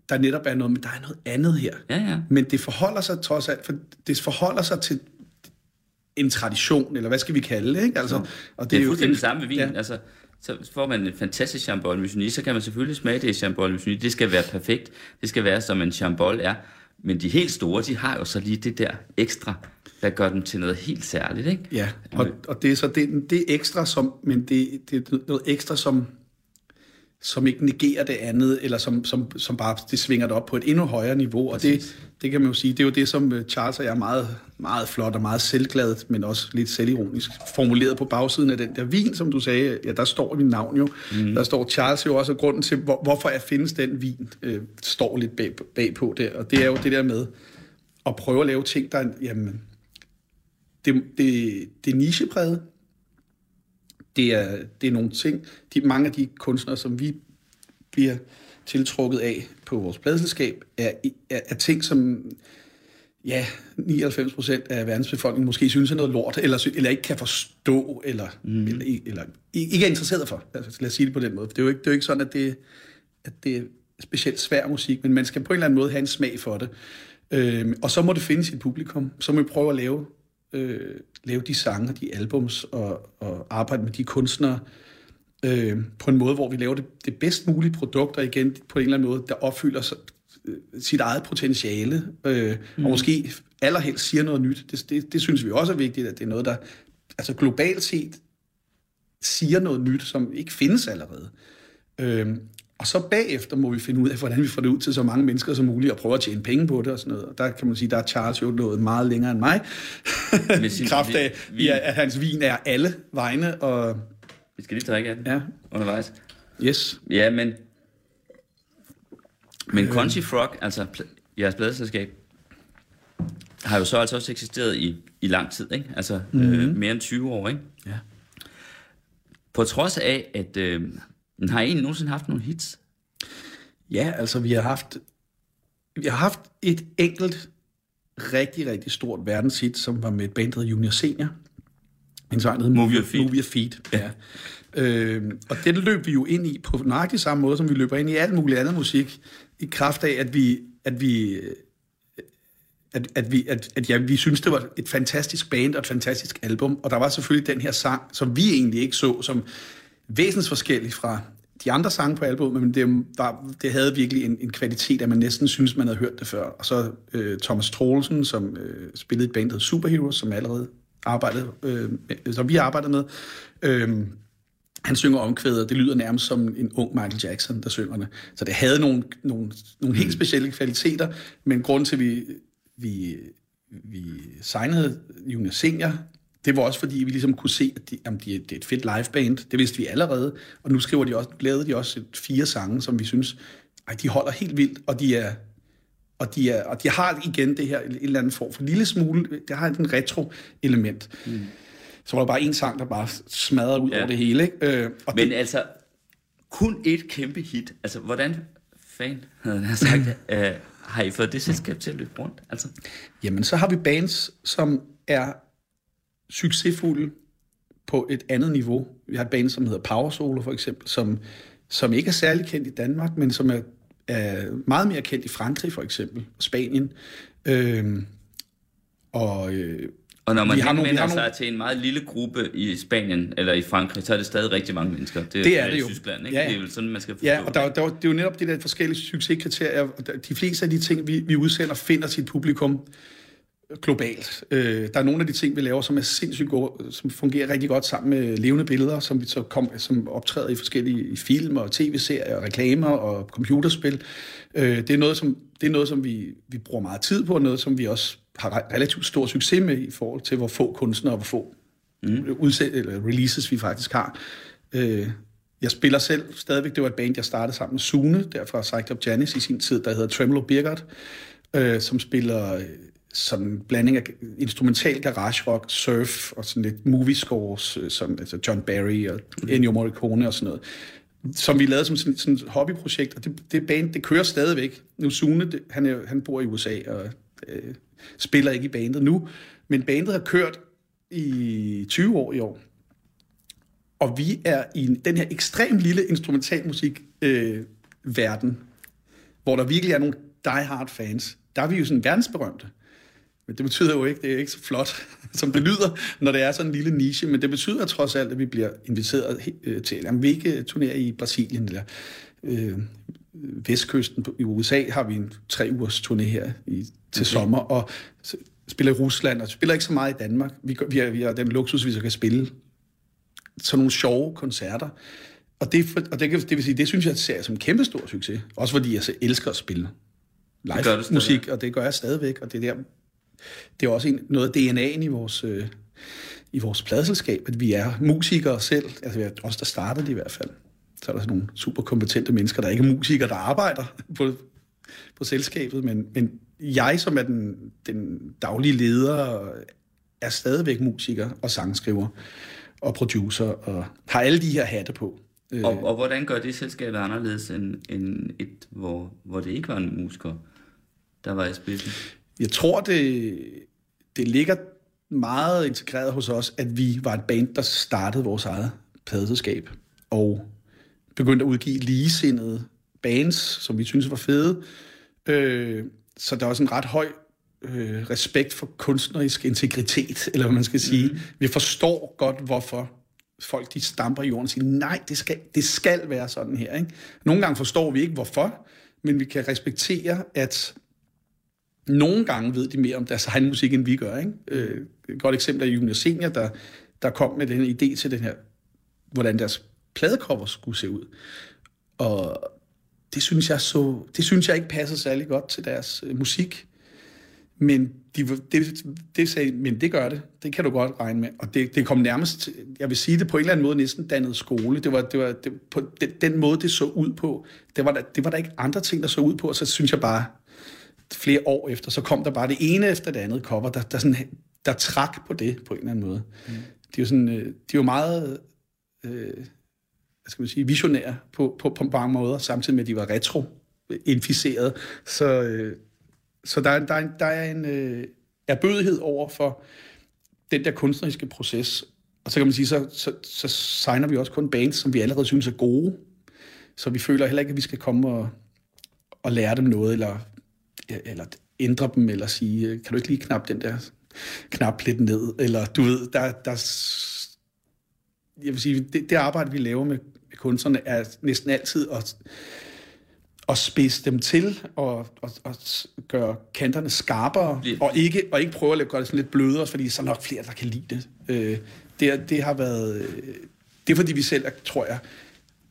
der netop er noget, men der er noget andet her. Ja, ja. Men det forholder sig trods alt, for det forholder sig til en tradition, eller hvad skal vi kalde det, ikke? Altså, ja. og det, det er, er fuldstændig det samme med vin. Ja. Altså, så får man en fantastisk chambol Musigny, så kan man selvfølgelig smage det i chambol Musigny. Det skal være perfekt. Det skal være, som en chambol er. Men de helt store, de har jo så lige det der ekstra, der gør dem til noget helt særligt, ikke? Ja, og, og det er så det, det ekstra, som, men det, det er noget ekstra, som som ikke negerer det andet, eller som, som, som bare det svinger det op på et endnu højere niveau. Og det, det kan man jo sige, det er jo det, som øh, Charles og jeg er meget, meget flot og meget selvglad, men også lidt selvironisk formuleret på bagsiden af den der vin, som du sagde. Ja, der står min navn jo. Mm. Der står Charles jo også, og grunden til, hvor, hvorfor jeg findes den vin, øh, står lidt bag, bagpå der. Og det er jo det der med at prøve at lave ting, der jamen, det, det, det er nichepræget, det er, det er nogle ting, de, mange af de kunstnere, som vi bliver tiltrukket af på vores pladselskab, er, er, er ting, som ja, 99 procent af verdens befolkning måske synes er noget lort, eller, eller ikke kan forstå, eller, mm. eller, eller ikke er interesseret for. Altså, lad os sige det på den måde. For det er jo ikke, det er jo ikke sådan, at det, at det er specielt svær musik, men man skal på en eller anden måde have en smag for det. Øhm, og så må det finde sit publikum. Så må vi prøve at lave øh, lave de sange, de albums og, og arbejde med de kunstnere øh, på en måde, hvor vi laver det, det bedst mulige produkt, og igen på en eller anden måde, der opfylder sig, øh, sit eget potentiale, øh, mm. og måske allerhelst siger noget nyt. Det, det, det synes vi også er vigtigt, at det er noget, der altså globalt set siger noget nyt, som ikke findes allerede. Øh, og så bagefter må vi finde ud af, hvordan vi får det ud til så mange mennesker som muligt, og prøve at tjene penge på det og sådan noget. Og der kan man sige, der er Charles jo nået meget længere end mig. Med sin, kraft af, vi, at hans vin er alle vegne. Og... Vi skal lige drikke af den ja. undervejs. Yes. Ja, men... Men øh. Frog, altså jeres bladselskab, har jo så altså også eksisteret i, i lang tid, ikke? Altså mm-hmm. øh, mere end 20 år, ikke? Ja. På trods af, at øh, men har I egentlig nogensinde haft nogle hits? Ja, altså vi har haft, vi har haft et enkelt rigtig, rigtig stort verdenshit, som var med et band, der Junior Senior. En sang, der hedder Move Your Feet. Move Your Feet. Ja. Øh, og den løb vi jo ind i på nøjagtig samme måde, som vi løber ind i alt muligt andet musik, i kraft af, at vi, at vi, at, at vi, at, at ja, vi synes, det var et fantastisk band og et fantastisk album, og der var selvfølgelig den her sang, som vi egentlig ikke så som væsensforskellig fra de andre sange på albumet, men det, var, det havde virkelig en, en kvalitet, at man næsten synes, man havde hørt det før. Og så øh, Thomas Troelsen, som øh, spillede et band, der Superheroes, som allerede arbejdede, øh, som vi arbejdede med, øh, han synger omkvædet, det lyder nærmest som en ung Michael Jackson, der synger det. Så det havde nogle, nogle, nogle helt specielle kvaliteter, men grund til, at vi, vi, vi signede Jonas Senior, det var også fordi, vi ligesom kunne se, at de, jamen, de, det er et fedt liveband. Det vidste vi allerede. Og nu skriver de også, lavede de også et, fire sange, som vi synes, ej, de holder helt vildt, og de er, og de, er, og de har igen det her, en eller anden form for lille smule, det har en retro-element. Mm. Så var der bare en sang, der bare smadrede ud ja. Over det hele. Ikke? Øh, og Men det, altså, kun et kæmpe hit. Altså, hvordan fan havde jeg sagt, øh, har I fået det selskab til at løbe rundt? Altså, Jamen, så har vi bands, som er succesfulde på et andet niveau. Vi har et band, som hedder Power Solo, for eksempel, som, som ikke er særlig kendt i Danmark, men som er, er meget mere kendt i Frankrig, for eksempel, og Spanien. Øhm, og øh, og når man Vi nogle- henvender har sig nogle- til en meget lille gruppe i Spanien eller i Frankrig, så er det stadig rigtig mange mennesker. Det, Det er som det i jo. Tyskland, ikke? Ja, ja. Det er vel sådan, man skal forstå Ja, og der, der, det er jo netop de der forskellige succeskriterier. De fleste af de ting, vi, vi udsender, finder sit publikum globalt. Øh, der er nogle af de ting, vi laver, som er sindssygt gode, som fungerer rigtig godt sammen med levende billeder, som vi så kom, som optræder i forskellige i film og tv-serier, og reklamer og computerspil. Øh, det er noget, som, det er noget, som vi, vi bruger meget tid på, og noget, som vi også har re- relativt stor succes med i forhold til, hvor få kunstnere og hvor få mm. udsæt, eller releases vi faktisk har. Øh, jeg spiller selv stadigvæk, det var et band, jeg startede sammen med Sune, der fra Psyched Up Janis i sin tid, der hedder Tremolo Birgert, øh, som spiller sådan en blanding af instrumental garage rock, surf og sådan lidt movie scores, øh, som altså John Barry og Ennio Morricone og sådan noget som vi lavede som sådan, sådan et hobbyprojekt, og det, det band, det kører stadigvæk. Nu Sune, det, han, er, han bor i USA og øh, spiller ikke i bandet nu, men bandet har kørt i 20 år i år. Og vi er i den her ekstremt lille instrumentalmusik øh, verden, hvor der virkelig er nogle die-hard fans. Der er vi jo sådan verdensberømte. Men det betyder jo ikke, det er ikke så flot, som det lyder, når det er sådan en lille niche. Men det betyder trods alt, at vi bliver inviteret øh, til, jamen vi ikke turnerer i Brasilien eller øh, vestkysten på- i USA har vi en tre ugers turné her i, til okay. sommer, og spiller i Rusland, og spiller ikke så meget i Danmark. Vi, vi, har, vi har den luksus, vi så kan spille sådan nogle sjove koncerter. Og det, og det, det vil sige, det synes jeg ser som en kæmpe stor succes. Også fordi jeg så elsker at spille live stadig. musik, og det gør jeg stadigvæk. Og det er, der, det er også en, noget af DNA'en i vores, øh, i vores pladselskab, at vi er musikere selv. Altså vi er os, der startede det i hvert fald. Så er der sådan nogle super kompetente mennesker, der ikke er musikere, der arbejder på, på selskabet. Men, men jeg, som er den, den daglige leder, er stadigvæk musiker og sangskriver og producer, og har alle de her hatte på. Øh. Og, og hvordan gør det selskabet anderledes end, end et, hvor, hvor det ikke var en musiker, der var i spidsen? Jeg tror, det, det ligger meget integreret hos os, at vi var et band, der startede vores eget pladeselskab, og begyndte at udgive ligesindede bands, som vi synes var fede. Øh, så der er også en ret høj øh, respekt for kunstnerisk integritet, eller hvad man skal sige. Mm. Vi forstår godt, hvorfor folk de stamper i jorden og siger, nej, det skal, det skal være sådan her. Ikke? Nogle gange forstår vi ikke, hvorfor, men vi kan respektere, at nogle gange ved de mere om deres egen musik, end vi gør. Ikke? Øh, et godt eksempel er Jonas Senior, der, der kom med den her idé til den her, hvordan deres pladecover skulle se ud. Og det synes jeg, så, det synes jeg ikke passer særlig godt til deres øh, musik. Men de, det, det sagde, men det gør det. Det kan du godt regne med. Og det, det kom nærmest, jeg vil sige det på en eller anden måde, næsten dannet skole. Det var, det var det, på den, den måde, det så ud på. Det var, der, det var der ikke andre ting, der så ud på. Og så synes jeg bare, flere år efter, så kom der bare det ene efter det andet cover, der, der, sådan, der trak på det på en eller anden måde. Mm. De er jo, sådan, øh, de er jo meget øh, hvad skal man sige, visionære på, på, på mange måder, samtidig med, at de var retro-inficeret. Så, øh, så der, er- der, er- der er en øh, erbødighed over for den der kunstneriske proces. og så kan man sige, så, så, så signer vi også kun bands, som vi allerede synes er gode. Så vi føler heller ikke, at vi skal komme og, og lære dem noget, eller, eller ændre dem, eller sige, kan du ikke lige knappe den der knap lidt ned, eller du ved, der, der jeg vil sige, det, det arbejde, vi laver med, med kunstnerne, er næsten altid at, at spidse dem til og, og, og gøre kanterne skarpere, og ikke, og ikke prøve at gøre det sådan lidt blødere, fordi så er nok flere, der kan lide det. Øh, det, det har været... Det er fordi, vi selv, tror jeg,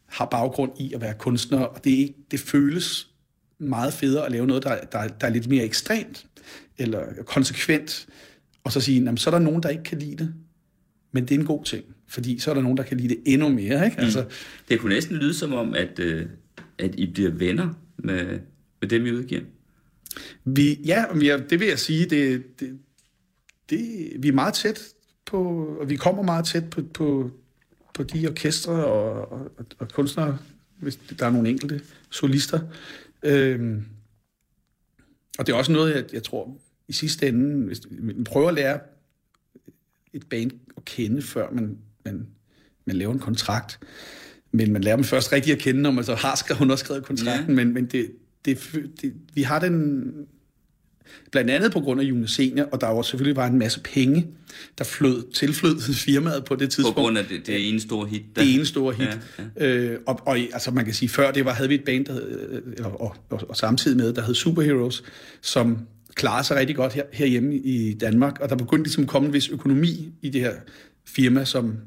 har baggrund i at være kunstnere, og det, er ikke, det føles meget federe at lave noget, der, der, der er lidt mere ekstremt, eller konsekvent, og så sige, jamen, så er der nogen, der ikke kan lide det, men det er en god ting, fordi så er der nogen, der kan lide det endnu mere. Ikke? Mm. Altså, det kunne næsten lyde som om, at, øh, at I bliver venner med, med dem, I udgiver. Vi, ja, det vil jeg sige, det, det, det, vi er meget tæt på, og vi kommer meget tæt på, på, på de orkestre og, og, og kunstnere, hvis der er nogle enkelte solister. Øhm, og det er også noget, jeg, jeg tror, i sidste ende, hvis man prøver at lære et band at kende, før man, man, man laver en kontrakt. Men man lærer dem først rigtig at kende, når man så har skrevet, underskrevet kontrakten. Ja. Men, men det, det, det, vi har den blandt andet på grund af June Senior, og der var selvfølgelig var en masse penge, der flød, tilflød firmaet på det tidspunkt. På grund af det, det ene store hit. Der. Det ene store hit. Ja, ja. Øh, og, og altså man kan sige, før det var, havde vi et band, der hed, og, og, og, og samtidig med, der hed Superheroes, som klarer sig rigtig godt her, herhjemme i Danmark, og der begyndte ligesom at komme en vis økonomi i det her firma, som,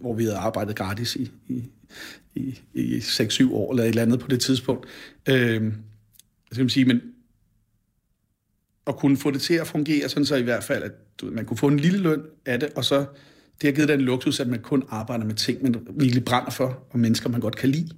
hvor vi havde arbejdet gratis i, i, i, i 6-7 år, eller et eller andet på det tidspunkt. Øh, skal man sige, men at kunne få det til at fungere, sådan så i hvert fald, at du, man kunne få en lille løn af det, og så det har givet den luksus, at man kun arbejder med ting, man virkelig brænder for, og mennesker, man godt kan lide.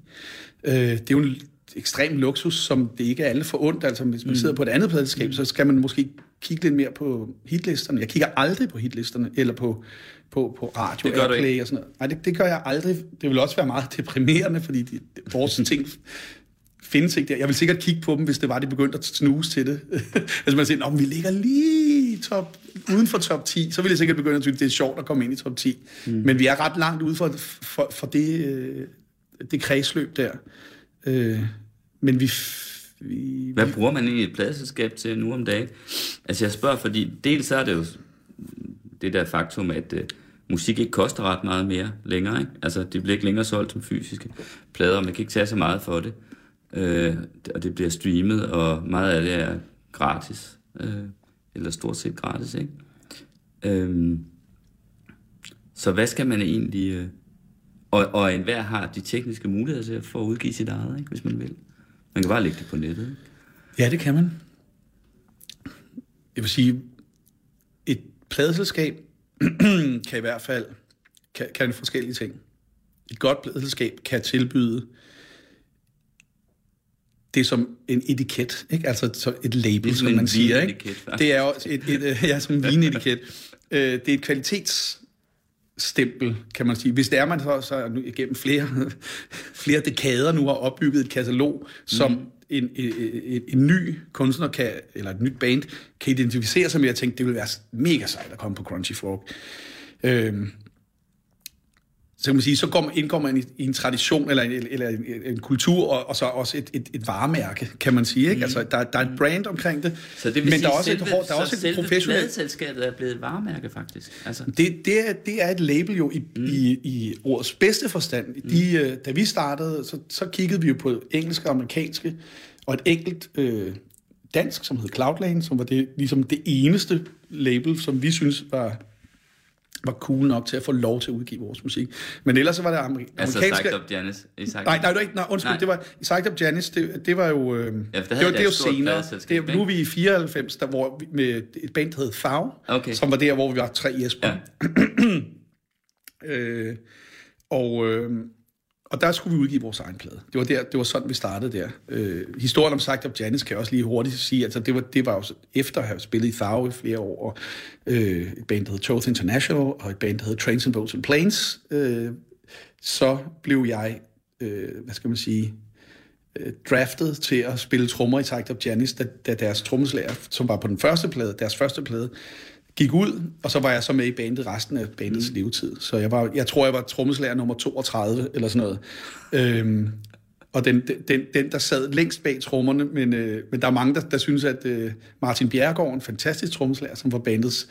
Øh, det er jo en ekstrem luksus, som det ikke er alle for ondt. Altså, hvis man mm. sidder på et andet pladselskab, mm. så skal man måske kigge lidt mere på hitlisterne. Jeg kigger aldrig på hitlisterne, eller på, på, på radio, det gør Airplay og sådan noget. Nej, det, det gør jeg aldrig. Det vil også være meget deprimerende, fordi de, vores ting findes ikke der. Jeg vil sikkert kigge på dem, hvis det var, de begyndte at snuse til det. altså man siger, at vi ligger lige top, uden for top 10, så vil jeg sikkert begynde at synes, det er sjovt at komme ind i top 10. Mm. Men vi er ret langt ude for, for, for det, øh, det kredsløb der. Øh, men vi, vi... Hvad bruger man egentlig et pladselskab til nu om dagen? Altså jeg spørger, fordi dels er det jo det der faktum, at uh, musik ikke koster ret meget mere længere. Ikke? Altså det bliver ikke længere solgt som fysiske plader, og man kan ikke tage så meget for det øh, og det bliver streamet, og meget af det er gratis. øh, eller stort set gratis, ikke? Øhm, så hvad skal man egentlig... Øh, og, og enhver har de tekniske muligheder til at få udgive sit eget, ikke, hvis man vil. Man kan bare lægge det på nettet. Ikke? Ja, det kan man. Jeg vil sige, et pladeselskab kan i hvert fald kan, kan forskellige ting. Et godt pladeselskab kan tilbyde det som en etiket, ikke? altså så et label, som man siger. Ikke? Det er jo et, et, et, ja, som en vinetiket. Øh, det er et kvalitets stempel, kan man sige. Hvis det er, man så, så nu, igennem flere, flere dekader nu har opbygget et katalog, som mm. en, en, en, en ny kunstner kan, eller et nyt band kan identificere sig med, og tænke, det vil være mega sejt at komme på Crunchy Frog. Øhm, så kan man sige, så går, indgår man i, i en tradition, eller en, eller en, en kultur, og, og så også et, et, et varemærke, kan man sige. Ikke? Mm. Altså, der, der er et brand omkring det. Så det vil men sige, der er også selve, et, der er også et professionelt... selskabet er blevet et varemærke, faktisk. Altså. Det, det, er, det er et label jo i, mm. i, i ordets bedste forstand. Mm. De, øh, da vi startede, så, så kiggede vi jo på engelske og amerikanske, og et enkelt øh, dansk, som hed Cloudlane, som var det, ligesom det eneste label, som vi synes var var cool nok til at få lov til at udgive vores musik. Men ellers så var det amerikanske... Altså Psyched Up Janis? Nej, nej, ikke... Nej, undskyld, nej. det var... Psyched Up Janis, det, det var jo... Øh, ja, det, det, var, det jo senere. Det, nu er vi i 94, der, hvor vi, med et band, der hed Fav, okay. som var der, hvor vi var tre Jesper. Ja. øh, og... Øh, og der skulle vi udgive vores egen plade. Det var, der, det var sådan, vi startede der. Øh, historien om Sagt om Janis kan jeg også lige hurtigt sige, altså det var, det var jo efter at have spillet i Thau i flere år, og, øh, et band, der hed Toth International, og et band, der hed Trains and Boats and Planes, øh, så blev jeg, øh, hvad skal man sige, øh, draftet til at spille trommer i Sagt op Janis, da, da deres trommeslager, som var på den første plade, deres første plade, gik ud, og så var jeg så med i bandet resten af bandets mm. levetid. Så jeg, var, jeg tror, jeg var trommeslager nummer 32, eller sådan noget. Øhm, og den, den, den, der sad længst bag trommerne, men, øh, men der er mange, der, der synes, at øh, Martin Bjerregaard, en fantastisk trommeslager, som var bandets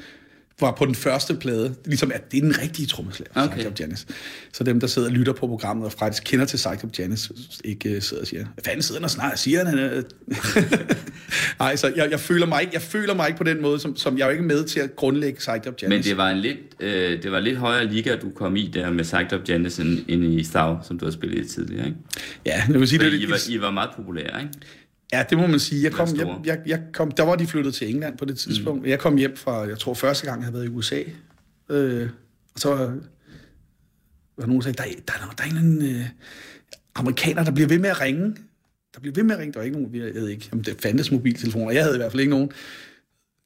var på den første plade, ligesom at det er den rigtige trommeslager for Okay. okay. Cyclop Janis. Så dem, der sidder og lytter på programmet og faktisk kender til Cyclop Janis, ikke uh, sidder og siger, hvad fanden sidder han og snart siger han? øh?" Nej, så jeg, jeg, føler mig ikke, jeg føler mig ikke på den måde, som, som jeg er jo ikke med til at grundlægge Cyclop Janis. Men det var en lidt, øh, det var lidt højere liga, du kom i der med Up Janice end, end i Stav, som du har spillet i tidligere, ikke? Ja, jeg vil sige, det, Fordi er I var, I var meget populære, ikke? Ja, det må man sige. Jeg kom, jeg, jeg, jeg kom, der var de flyttet til England på det tidspunkt. Mm. Jeg kom hjem fra, jeg tror første gang, jeg havde været i USA. Øh, og så var der nogen, der sagde, der, er- der, er, der er en øh, amerikaner, der bliver ved med at ringe. Der bliver ved med at ringe. Der var ikke nogen, jeg ved ikke, om det fandtes mobiltelefoner. Jeg havde i hvert fald ikke nogen.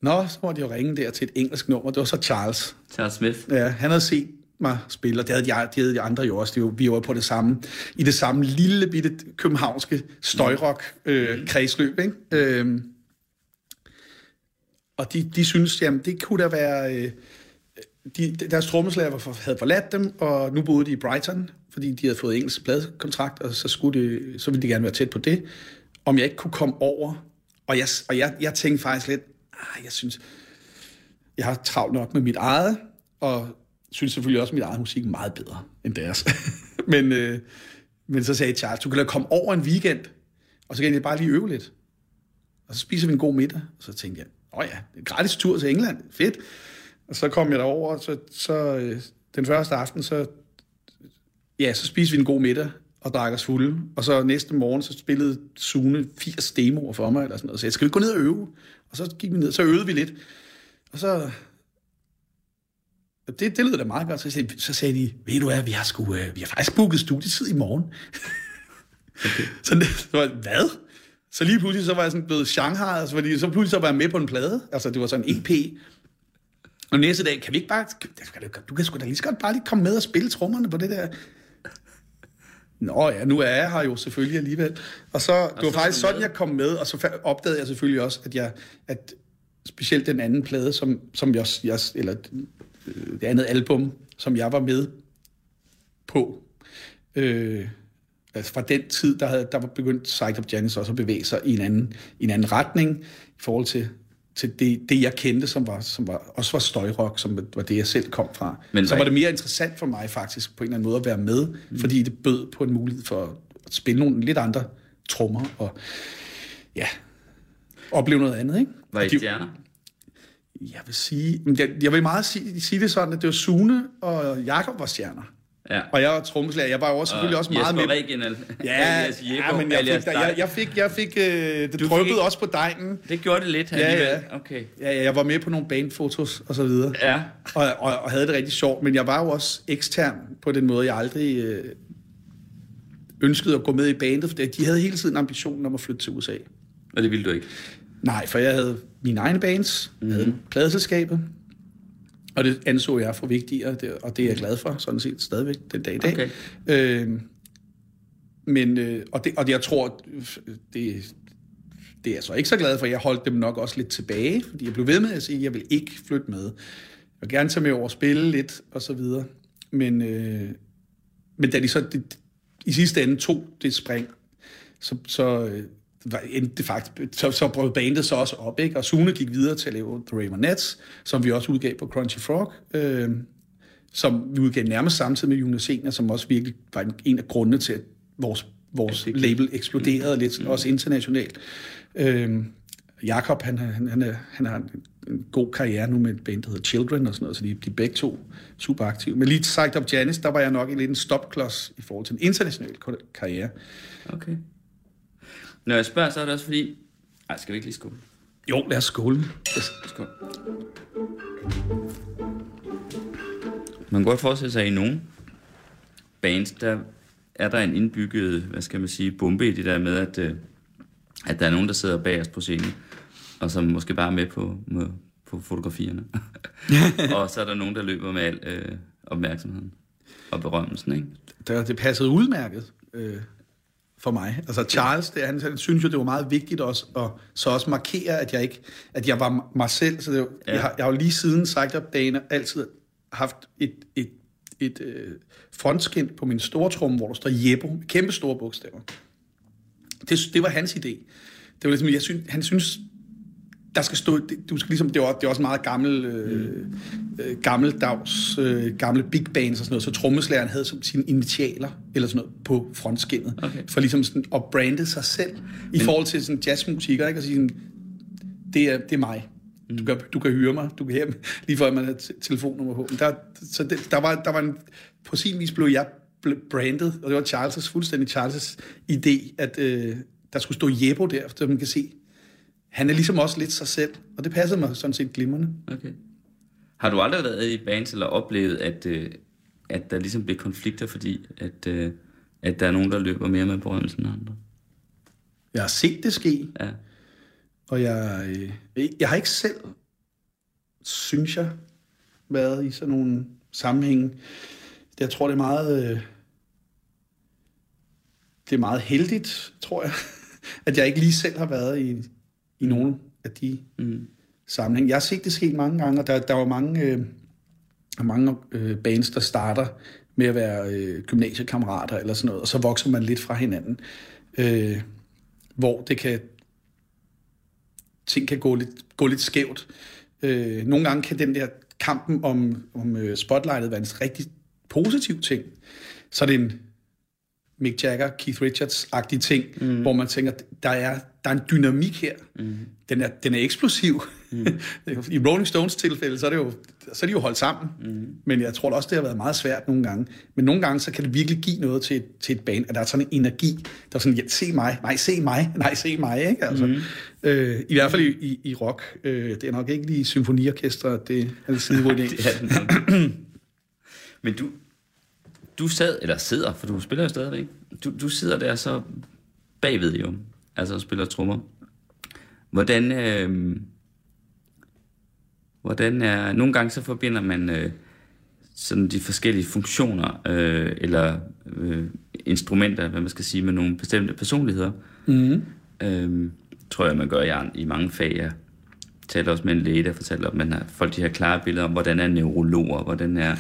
Nå, så måtte jeg jo ringe der til et engelsk nummer. Det var så Charles. Charles Smith. Ja, han havde set mig spille, og det havde de, de, havde de andre jo også. Det var, vi var på det samme, i det samme lille bitte københavnske støjrock øh, kredsløb, ikke? Øhm, og de, de synes, jamen det kunne da være... Øh, de, deres trommeslager var for, havde forladt dem, og nu boede de i Brighton, fordi de havde fået engelsk pladekontrakt, og så, skulle det, så ville de gerne være tæt på det. Om jeg ikke kunne komme over. Og jeg, og jeg, jeg tænkte faktisk lidt, ah, jeg synes, jeg har travlt nok med mit eget, og synes selvfølgelig også, at mit eget musik er meget bedre end deres. men, øh, men så sagde Charles, du kan da komme over en weekend, og så kan jeg bare lige øve lidt. Og så spiser vi en god middag. Og så tænkte jeg, åh ja, en gratis tur til England, fedt. Og så kom jeg derover, og så, så øh, den første aften, så, ja, så spiste vi en god middag og drak os fulde. Og så næste morgen, så spillede Sune 80 demoer for mig, eller sådan noget. Så jeg skal vi gå ned og øve? Og så gik vi ned, så øvede vi lidt. Og så, det, det lyder da meget godt. Så, sagde- så sagde de, ved du hvad, vi har, sgu, øh, vi har faktisk booket studietid i morgen. Okay. så, det, så var hvad? Så lige pludselig så var jeg sådan blevet Shanghai, altså, fordi så pludselig så var jeg med på en plade. Altså det var sådan en EP. Og næste dag, kan vi ikke bare... Du kan sgu da lige så godt bare lige komme med og spille trommerne på det der. Nå ja, nu er jeg her jo selvfølgelig alligevel. Og så, det var så faktisk sådan, jeg kom med, og så opdagede jeg selvfølgelig også, at jeg, at specielt den anden plade, som, som jeg, jeg, eller det andet album, som jeg var med på, øh, altså fra den tid, der, havde, der var begyndt Psyched Up Janis også at bevæge sig i en anden, i en anden retning, i forhold til, til det, det, jeg kendte, som, var, som var, også var støjrock, som var det, jeg selv kom fra. Men så var det mere interessant for mig faktisk, på en eller anden måde, at være med, mm. fordi det bød på en mulighed for at spille nogle lidt andre trommer, og ja, opleve noget andet, ikke? Var I stjerner? Jeg vil sige, jeg, jeg vil meget sige, sige det sådan, at det var Sune og Jakob var stjerner. Ja. Og jeg var trommeslager. Jeg var jo også selvfølgelig også meget med. Reginald. Ja, ja, men jeg fik, dig. jeg, jeg fik, jeg fik, øh, det fik- også på dejen. Det gjorde det lidt Ja, alligevel. ja. Okay. Ja, ja, jeg var med på nogle bandfotos og så videre. Ja. Og, og, og havde det rigtig sjovt, men jeg var jo også ekstern på den måde, jeg aldrig øh, ønskede at gå med i bandet, for de havde hele tiden ambitionen om at flytte til USA. Og det ville du ikke. Nej, for jeg havde mine egne bands, mm-hmm. havde pladeselskabet, og det anså jeg for vigtigere, og det er jeg glad for, sådan set stadigvæk den dag i dag. Okay. Øh, men, øh, og, det, og det, jeg tror, det, det er jeg så ikke så glad for. Jeg holdt dem nok også lidt tilbage, fordi jeg blev ved med at sige, at jeg vil ikke flytte med. Jeg vil gerne tage med over og spille lidt, og så videre. Men, øh, men da de så det, i sidste ende tog det spring, så, så øh, endte faktisk, så, så brød bandet så også op, ikke? og Sune gik videre til at lave The Ramonettes, som vi også udgav på Crunchy Frog, øh, som vi udgav nærmest samtidig med Jonas Senior, som også virkelig var en, en af grundene til, at vores, vores label eksploderede lidt, også internationalt. Øh, Jakob, han, han, han, han har en, en god karriere nu med et band, der hedder Children og sådan noget, så de, de er begge to super aktive. Men lige Psyched Up Janis, der var jeg nok lidt en stopklods i forhold til en international karriere. Okay. Når jeg spørger, så er det også fordi... Ej, skal vi ikke lige skåle? Jo, lad os skåle. Skål. Man kan godt forestille sig, at i nogle bands, der er der en indbygget, hvad skal man sige, bombe i det der med, at, øh, at der er nogen, der sidder bag os på scenen, og som måske bare er med på, med, på fotografierne. og så er der nogen, der løber med al øh, opmærksomheden og berømmelsen, ikke? Der, det passede udmærket. Øh, for mig. Altså Charles, det, han, han synes jo, det var meget vigtigt også, at så også markere, at jeg ikke, at jeg var mig selv. Så det, var, Ja. jeg, har, jeg har jo lige siden sagt op dagen altid haft et, et, et øh, frontskind på min store trum, hvor der står Jebbo, med kæmpe store bogstaver. Det, det var hans idé. Det var ligesom, jeg synes, han synes, der skal stå, du skal ligesom, det var, det var også meget gammel, øh, øh, gammeldags, øh, gamle big bands og sådan noget, så trommeslæren havde som sine initialer, eller sådan noget, på frontskinnet, Okay. for ligesom sådan at brande sig selv, i forhold til sådan jazzmusikere, ikke? Og sige sådan, det er, det er mig. Du kan, du kan høre mig, du kan mig, lige før man har t- telefonnummer på. Men Der, så det, der, var, der var en, på sin vis blev jeg brandet, og det var Charles' fuldstændig Charles' idé, at øh, der skulle stå Jebbo der, så man kan se, han er ligesom også lidt sig selv, og det passede mig sådan set glimrende. Okay. Har du aldrig været i bands eller oplevet, at, øh, at der ligesom blev konflikter, fordi at, øh, at der er nogen, der løber mere med berømmelsen end andre? Jeg har set det ske, Ja. og jeg, øh, jeg har ikke selv, synes jeg, været i sådan nogle sammenhænge. Jeg tror, det er meget, øh, det er meget heldigt, tror jeg, at jeg ikke lige selv har været i, i nogen af de Mm. sammenhæng. Jeg har set det ske mange gange, og der, der var mange, øh, mange øh, bands, der starter med at være øh, gymnasiekammerater eller sådan noget, og så vokser man lidt fra hinanden. Øh, hvor det kan ting kan gå lidt, gå lidt skævt. Øh, nogle gange kan den der kampen om, om øh, spotlightet være en rigtig positiv ting. Så er det en Mick Jagger, Keith Richards-agtig ting, mm. hvor man tænker, der er, der er en dynamik her. Mm. Den, er, den er eksplosiv. Mm. I Rolling Stones tilfælde, så er, det jo, så er de jo holdt sammen. Mm. Men jeg tror også, det har været meget svært nogle gange. Men nogle gange, så kan det virkelig give noget til, til et band, at der er sådan en energi, der er sådan, ja, se mig, nej, se mig, nej, se mig, ikke? Altså, mm. øh, I hvert fald i, i, i rock. Øh, det er nok ikke lige symfoniorkester, det er en idé. Det er den. Men du, du sad, eller sidder, for du spiller jo stadigvæk. Du, du sidder der så bagved jo, altså og spiller trommer. Hvordan, øh, hvordan er, nogle gange så forbinder man øh, sådan de forskellige funktioner, øh, eller øh, instrumenter, hvad man skal sige, med nogle bestemte personligheder. Mm. Øhm, tror jeg, man gør i, i mange fag. Jeg taler også med en læge, der fortæller, at man har folk de her klare billeder om, hvordan er neurologer, hvordan er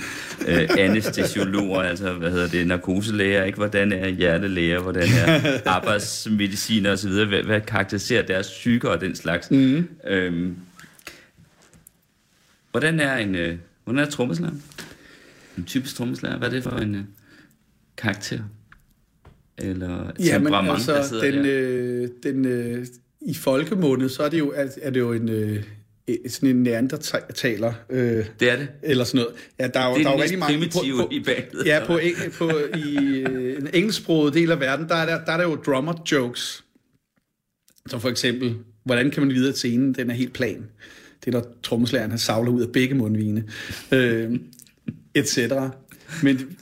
øh, anestesiologer, altså hvad hedder det, narkoselæger, ikke? hvordan er hjertelæger, hvordan er arbejdsmediciner osv., hvad, hvad karakteriserer deres psyker og den slags. Mm. Øhm, hvordan er en, øh, hvordan er trommeslager? En typisk trommeslager, hvad er det for en øh, karakter? Eller Ja, men temperament, der altså, sidder den, der? øh, den, øh, i folkemunde, så er det jo, er, er det jo en, øh, sådan en neandertaler, øh, Det er det. eller sådan noget. Ja, der er Det er der er jo rigtig mange... primitive i bandet. Ja, på, eng- på, i øh, en engelsksproget del af verden, der er der, der er der jo drummer jokes. Så for eksempel, hvordan kan man vide, at scenen den er helt plan? Det er, når trommeslageren har savler ud af begge mundvine. Øh, et cetera. Men,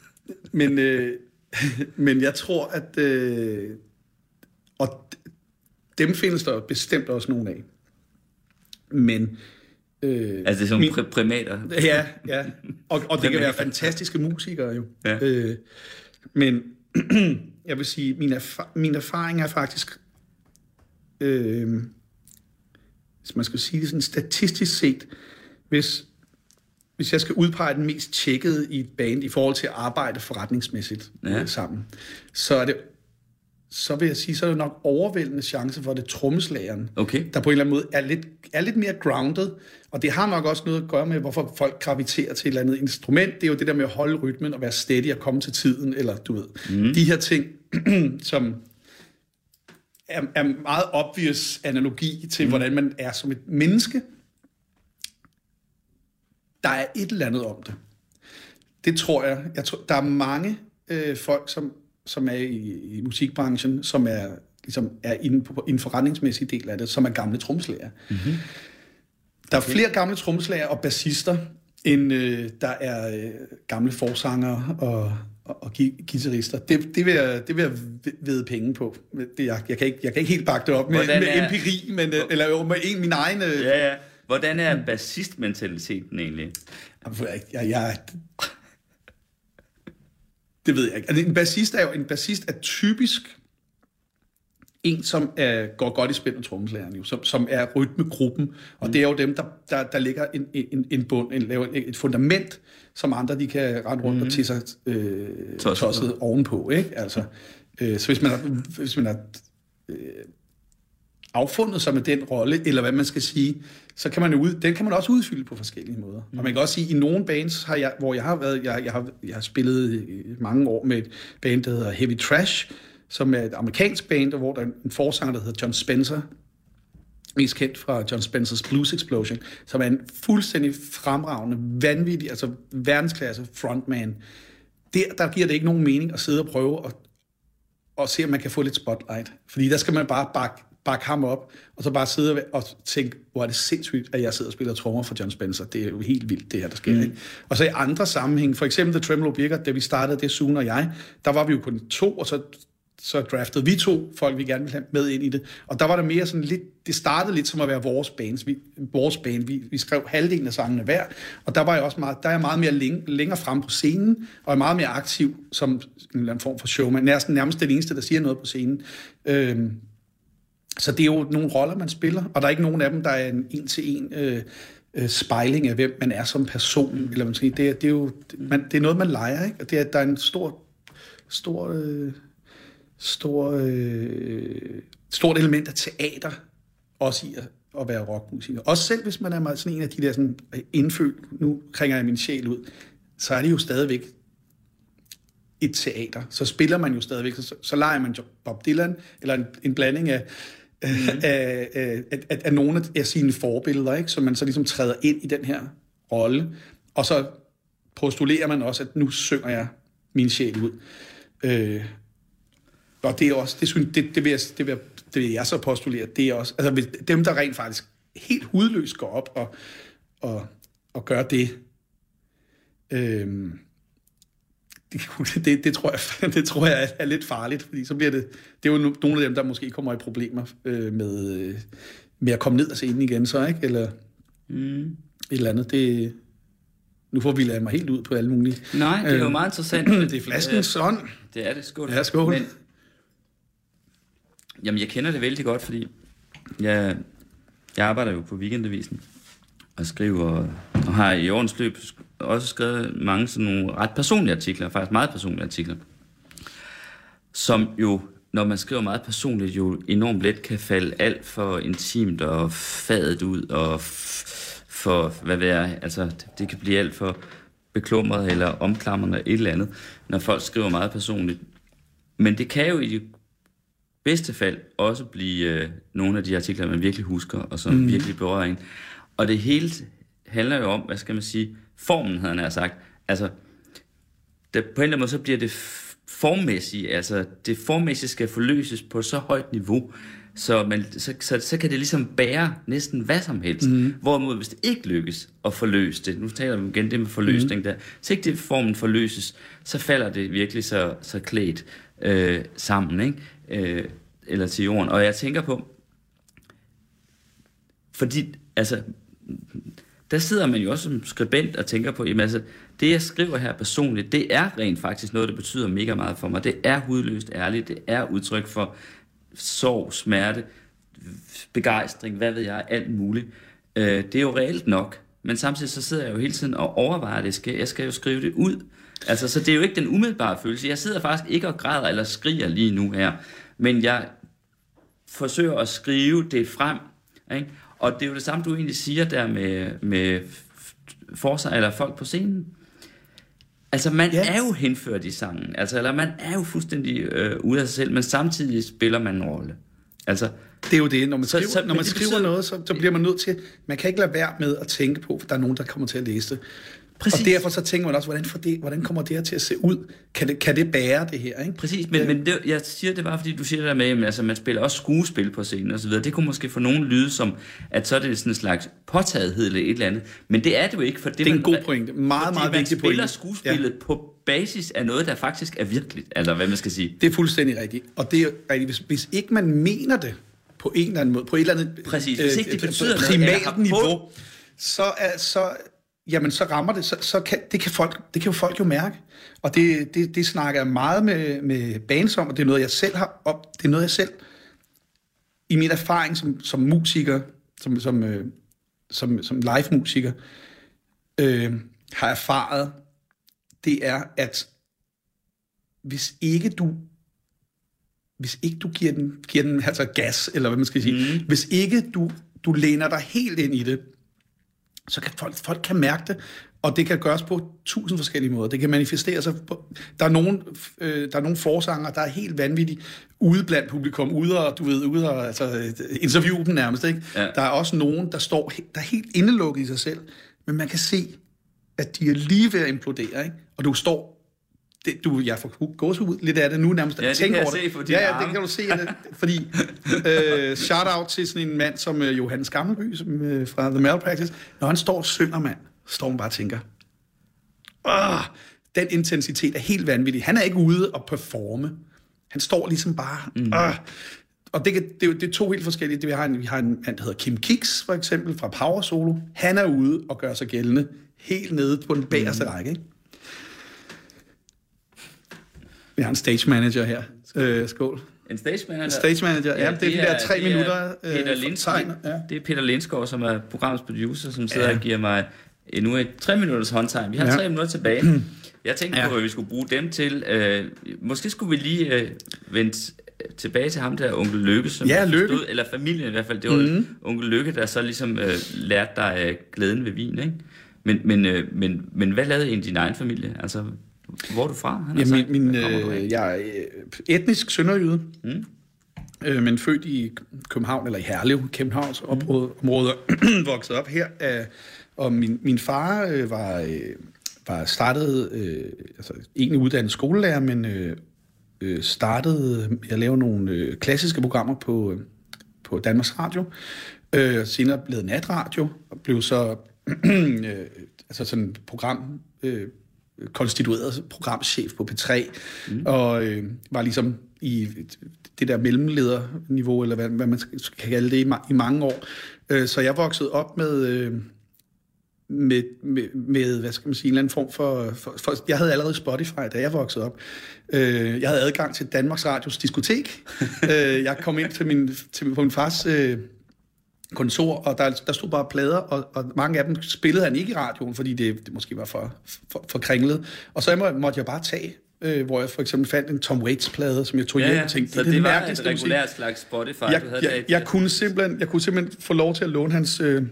men, øh, men jeg tror, at... Øh, dem findes der bestemt også nogle af. Men... Øh, Altså det er sådan nogle pri- primater. Ja, ja. Og, og det kan være fantastiske musikere jo. Ja. Øh, men jeg vil sige, min, erfa- min erfaring er faktisk, øh, hvis man skal sige det sådan statistisk set, hvis, hvis jeg skal udpege den mest tjekkede i et band i forhold til at arbejde forretningsmæssigt ja. sammen, så er det så vil jeg sige, så er det nok overvældende chance for, at det er trommeslageren, Okay. der på en eller anden måde er lidt, er lidt mere grounded, og det har nok også noget at gøre med, hvorfor folk graviterer til et eller andet instrument. Det er jo det der med at holde rytmen og være steady og komme til tiden, eller du ved, mm. de her ting, som er, er meget obvious analogi til, mm. hvordan man er som et menneske. Der er et eller andet om det. Det tror jeg. jeg tror, der er mange øh, folk, som, som er i, i musikbranchen, som er, ligesom, er inden, på, en forretningsmæssig del af det, som er gamle trommeslager. Mm-hmm. Der er flere gamle trommeslager og bassister, end øh, der er øh, gamle forsanger og, og, og guitarister. Det, det, vil jeg, det vil jeg ved penge på. Det, jeg, jeg, kan ikke, jeg kan ikke helt bakke det op med, Hvordan med er- empiri, men, øh, eller jo, med en, min egen... Øh, Ja, ja. Hvordan er bassistmentaliteten egentlig? Jeg, jeg, jeg, det ved jeg ikke. Altså, en bassist er jo en bassist er typisk en, som er, går godt i spil med trommeslageren, jo, som, som er rytmegruppen, og det er jo dem, der, der, der ligger en, en, en bund, en, laver et fundament, som andre de kan rette rundt mm. og til sig øh, tosset ovenpå. Ikke? Altså, øh, så hvis man har, hvis man har øh, affundet sig med den rolle, eller hvad man skal sige, så kan man jo ud, den kan man også udfylde på forskellige måder. Mm. Og man kan også sige, at i nogle bands, har jeg, hvor jeg har været, jeg, jeg, har, jeg har spillet mange år med et band, der hedder Heavy Trash, som er et amerikansk band, hvor der er en forsanger, der hedder John Spencer, mest kendt fra John Spencers Blues Explosion, som er en fuldstændig fremragende, vanvittig, altså verdensklasse frontman. Der, der giver det ikke nogen mening at sidde og prøve at, og se, om man kan få lidt spotlight. Fordi der skal man bare bakke, bakke ham op, og så bare sidde og tænke, hvor er det sindssygt, at jeg sidder og spiller trommer for John Spencer. Det er jo helt vildt, det her, der sker. Mm. Ikke? Og så i andre sammenhæng, for eksempel The Tremolo Birker, da vi startede det, Sune og jeg, der var vi jo kun to, og så så draftede vi to folk, vi gerne ville have med ind i det. Og der var der mere sådan lidt, det startede lidt som at være vores bands. Vi, vores band, vi, vi skrev halvdelen af sangene hver, og der var jeg også meget, der er jeg meget mere læng, længere frem på scenen, og er meget mere aktiv som en eller anden form for showman. Nærmest, nærmest den eneste, der siger noget på scenen. Øhm, så det er jo nogle roller, man spiller, og der er ikke nogen af dem, der er en en-til-en øh, øh, spejling af, hvem man er som person. Eller man siger, det, er, det, er jo, man, det er noget, man leger, ikke? Og det er, der er en stor, stor øh, stor, øh, stort element af teater, også i at, at være rockmusiker. Også selv hvis man er meget sådan en af de der sådan øh, indfølt, nu kringer jeg min sjæl ud, så er det jo stadigvæk et teater. Så spiller man jo stadigvæk, så, så leger man Bob Dylan, eller en, en blanding af, mm. af, af, af, af nogle af sine forbilleder, ikke? så man så ligesom træder ind i den her rolle, og så postulerer man også, at nu synger jeg min sjæl ud. Øh, og det er også, det, synes, det, det, vil jeg, det, vil jeg, det vil jeg så postulere, det er også, altså dem, der rent faktisk helt hudløst går op og, og, og gør det, øh, det, det, det, tror jeg, det tror jeg er lidt farligt, fordi så bliver det, det er jo nogle af dem, der måske kommer i problemer øh, med, øh, med at komme ned og scenen igen, så ikke? Eller mm. et eller andet. Det, nu får vi ladet mig helt ud på alle mulige. Nej, det er jo øh, meget interessant. det er flaskens ånd. Det er det, skål. Ja, skål. Men, Jamen, jeg kender det vældig godt, fordi jeg, jeg arbejder jo på weekendavisen og skriver, og har i årens løb også skrevet mange sådan nogle ret personlige artikler, faktisk meget personlige artikler, som jo, når man skriver meget personligt, jo enormt let kan falde alt for intimt og fadet ud, og for, hvad ved jeg, altså, det kan blive alt for beklumret eller omklamrende et eller andet, når folk skriver meget personligt. Men det kan jo i bedste fald også blive øh, nogle af de artikler, man virkelig husker, og som mm. virkelig berører en. Og det hele handler jo om, hvad skal man sige, formen, havde han sagt. Altså, det, på en eller anden måde, så bliver det formmæssigt, altså det formmæssigt skal forløses på så højt niveau, så, man, så, så, så kan det ligesom bære næsten hvad som helst. Mm. Hvorimod, hvis det ikke lykkes at forløse det, nu taler vi igen det med forløsning mm. der, så ikke det formen forløses, så falder det virkelig så, så klædt øh, sammen. Ikke? øh, eller til jorden. Og jeg tænker på, fordi, altså, der sidder man jo også som skribent og tænker på, jamen altså, det jeg skriver her personligt, det er rent faktisk noget, der betyder mega meget for mig. Det er hudløst ærligt, det er udtryk for sorg, smerte, begejstring, hvad ved jeg, alt muligt. Øh, det er jo reelt nok, men samtidig så sidder jeg jo hele tiden og overvejer det. Skal, jeg skal jo skrive det ud. Altså, så det er jo ikke den umiddelbare følelse. Jeg sidder faktisk ikke og græder eller skriger lige nu her, men jeg forsøger at skrive det frem. Ikke? Og det er jo det samme, du egentlig siger der med, med forser eller folk på scenen. Altså, man ja. er jo henført i sangen. Altså, eller man er jo fuldstændig øh, ude af sig selv, men samtidig spiller man en rolle. Altså, det er jo det. Når man skriver, så, så, når man skriver betyder, noget, så, så bliver man nødt til... Man kan ikke lade være med at tænke på, for der er nogen, der kommer til at læse det. Præcis. Og derfor så tænker man også, hvordan, for det, hvordan kommer det her til at se ud? Kan det, kan det bære det her? Ikke? Præcis, men, men det, jeg siger det bare, fordi du siger det der med, at altså, man spiller også skuespil på scenen og så videre. Det kunne måske få nogen lyde som, at så er det sådan en slags påtagethed eller et eller andet. Men det er det jo ikke. For det, det er man, en god pointe. Meget, meget vigtig pointe. man spiller skuespillet ja. på basis af noget, der faktisk er virkeligt. Altså, hvad man skal sige. Det er fuldstændig rigtigt. Og det er rigtigt. Hvis, hvis ikke man mener det på en eller anden måde, på et eller andet Præcis. Hvis ikke det øh, betyder primalt noget, niveau, så, er, så jamen så rammer det, så, så kan, det, kan folk, det kan jo folk jo mærke. Og det, det, det snakker jeg meget med, med bands om, og det er noget, jeg selv har op, det er noget, jeg selv i min erfaring som, som musiker, som, som, øh, som, som live-musiker, øh, har erfaret, det er, at hvis ikke du hvis ikke du giver den, giver den altså gas, eller hvad man skal sige, mm. hvis ikke du, du læner dig helt ind i det, så kan folk, folk kan mærke det, og det kan gøres på tusind forskellige måder. Det kan manifestere sig på... Der er nogle, øh, der er nogle forsanger, der er helt vanvittige ude blandt publikum, ude og, du ved, ude og altså, interviewe dem nærmest, ikke? Ja. Der er også nogen, der står der er helt indelukket i sig selv, men man kan se, at de er lige ved at implodere, ikke? Og du står det, du, jeg får gåsehud lidt af det nu nærmest. Ja, det kan jeg se for Ja, ja, det kan du se. Det, fordi, øh, shout out til sådan en mand som øh, Johannes Gammelby som, øh, fra The Malpractice. Når han står og synger, mand, står han bare og tænker, Åh, den intensitet er helt vanvittig. Han er ikke ude og performe. Han står ligesom bare... Mm. Åh, og det, det, det, det er to helt forskellige. Det, vi, har en, vi har en mand, der hedder Kim Kicks, for eksempel, fra Power Solo. Han er ude og gør sig gældende helt nede på den bagerste mm. række. Ikke? Vi har en stage manager her. Øh, skål. En stage manager? En stage manager, ja. ja det, det er de der tre det minutter. Peter øh, Lindskov, ja. Det er Peter Lindskov, som er programmets producer, som sidder ja. og giver mig endnu et tre minutters håndtegn. Vi har ja. tre minutter tilbage. Jeg tænkte ja. på, at vi skulle bruge dem til... Øh, måske skulle vi lige øh, vende tilbage til ham der, onkel Lykke, som ja, Lykke. Forstod, eller familien i hvert fald. Det var mm. onkel Lykke, der så ligesom øh, lærte dig øh, glæden ved vin, ikke? Men, men, øh, men, men hvad lavede egentlig din egen familie? Altså, hvor er du fra? Han ja, min, min, øh, jeg er øh, etnisk sønderjyde, mm. øh, men født i København, eller i Herlev, Københavns mm. område, vokset op her. Øh, og min, min far øh, var, øh, var startet, øh, altså egentlig uddannet skolelærer, men øh, øh, startede med at lave nogle øh, klassiske programmer på, øh, på Danmarks Radio. Øh, senere blev natradio, og blev så øh, altså sådan program... Øh, konstitueret programchef på P3, mm. og øh, var ligesom i det der mellemlederniveau, eller hvad, hvad man skal kalde det, i, ma- i mange år. Øh, så jeg voksede op med, øh, med, med, med, hvad skal man sige, en eller anden form for, for, for... Jeg havde allerede Spotify, da jeg voksede op. Øh, jeg havde adgang til Danmarks Radios diskotek. øh, jeg kom ind til min, til, på min fars... Øh, kontor, og der, der stod bare plader, og, og mange af dem spillede han ikke i radioen, fordi det, det måske var for, for, for kringlet. Og så må, måtte jeg bare tage, øh, hvor jeg for eksempel fandt en Tom Waits-plade, som jeg tog ja, hjem og tænkte, så det, det, det var et regulært slags Spotify, jeg, du havde jeg, jeg, kunne simpelthen, jeg kunne simpelthen få lov til at låne hans... Øh,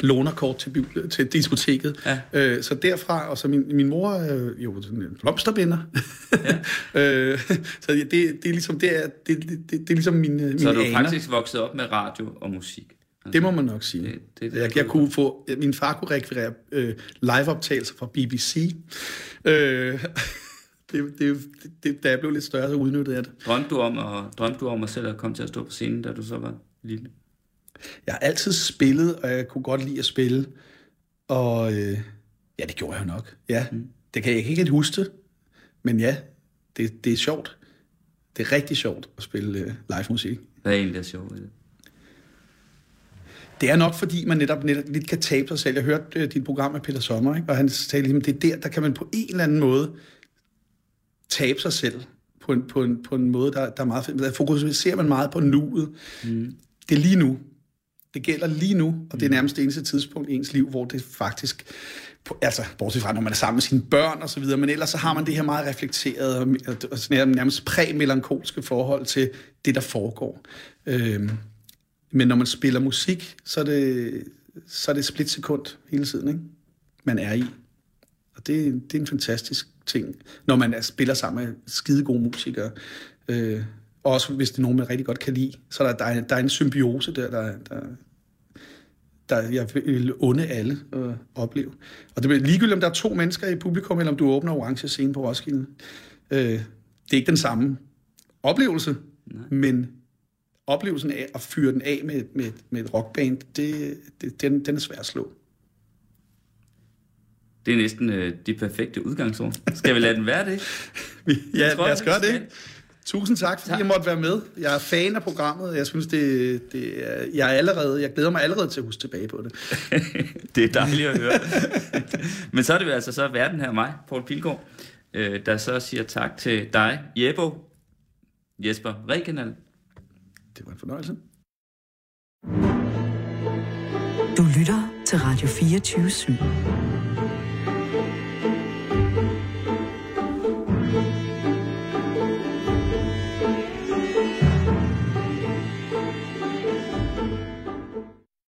lånerkort til, til diskoteket. Ja. Øh, så derfra, og så min, min mor er jo en blomsterbinder. Ja. øh, så det, det er ligesom, det er, det, det, det, det er ligesom min, min Så du er faktisk vokset op med radio og musik? Altså, det må man nok sige. Det, det, det, jeg, jeg kunne få, min far kunne rekvirere øh, liveoptagelser fra BBC. Øh, det, det, det, da jeg blev lidt større, så udnyttede jeg det. Drømte du om at, drømte du om at selv at komme til at stå på scenen, da du så var lille? Jeg har altid spillet, og jeg kunne godt lide at spille. Og øh, ja, det gjorde jeg nok. Ja, mm. det kan jeg ikke helt huske det. Men ja, det, det er sjovt. Det er rigtig sjovt at spille øh, live musik. Hvad er egentlig der sjovt det? Det er nok, fordi man netop, netop lidt kan tabe sig selv. Jeg hørte øh, dit program med Peter Sommer, ikke? og han sagde ligesom, det er der, der kan man på en eller anden måde tabe sig selv på en, på en, på en måde, der, der er meget fedt. Der fokuserer man meget på nuet. Mm. Det er lige nu. Det gælder lige nu, og det er mm. nærmest det eneste tidspunkt i ens liv, hvor det faktisk, altså bortset fra, når man er sammen med sine børn og så videre, men ellers så har man det her meget reflekterede og nærmest præ-melankolske forhold til det, der foregår. Øhm, men når man spiller musik, så er det, så er det splitsekund hele tiden, ikke? man er i. Og det, det er en fantastisk ting, når man er, spiller sammen med skide gode musikere. Øh, også hvis det er nogen, man rigtig godt kan lide. Så der, der, er, der er en symbiose der, der, der, der jeg vil unde alle at opleve. Og det er ligegyldigt, om der er to mennesker i publikum, eller om du åbner orange scene på Roskilde. Øh, det er ikke den samme oplevelse, Nej. men oplevelsen af at fyre den af med, med, med et rockband, det, det, den, den er svær at slå. Det er næsten øh, de perfekte udgangsord. Skal vi lade den være det? ja, lad os gøre det. Tusind tak, fordi tak. jeg måtte være med. Jeg er fan af programmet. Jeg synes, det, det er, jeg, er allerede, jeg glæder mig allerede til at huske tilbage på det. det er dejligt at høre. Men så er det jo altså så verden her mig, Paul Pilgaard, øh, der så siger tak til dig, Jebo, Jesper Regenal. Det var en fornøjelse. Du lytter til Radio 24 /7.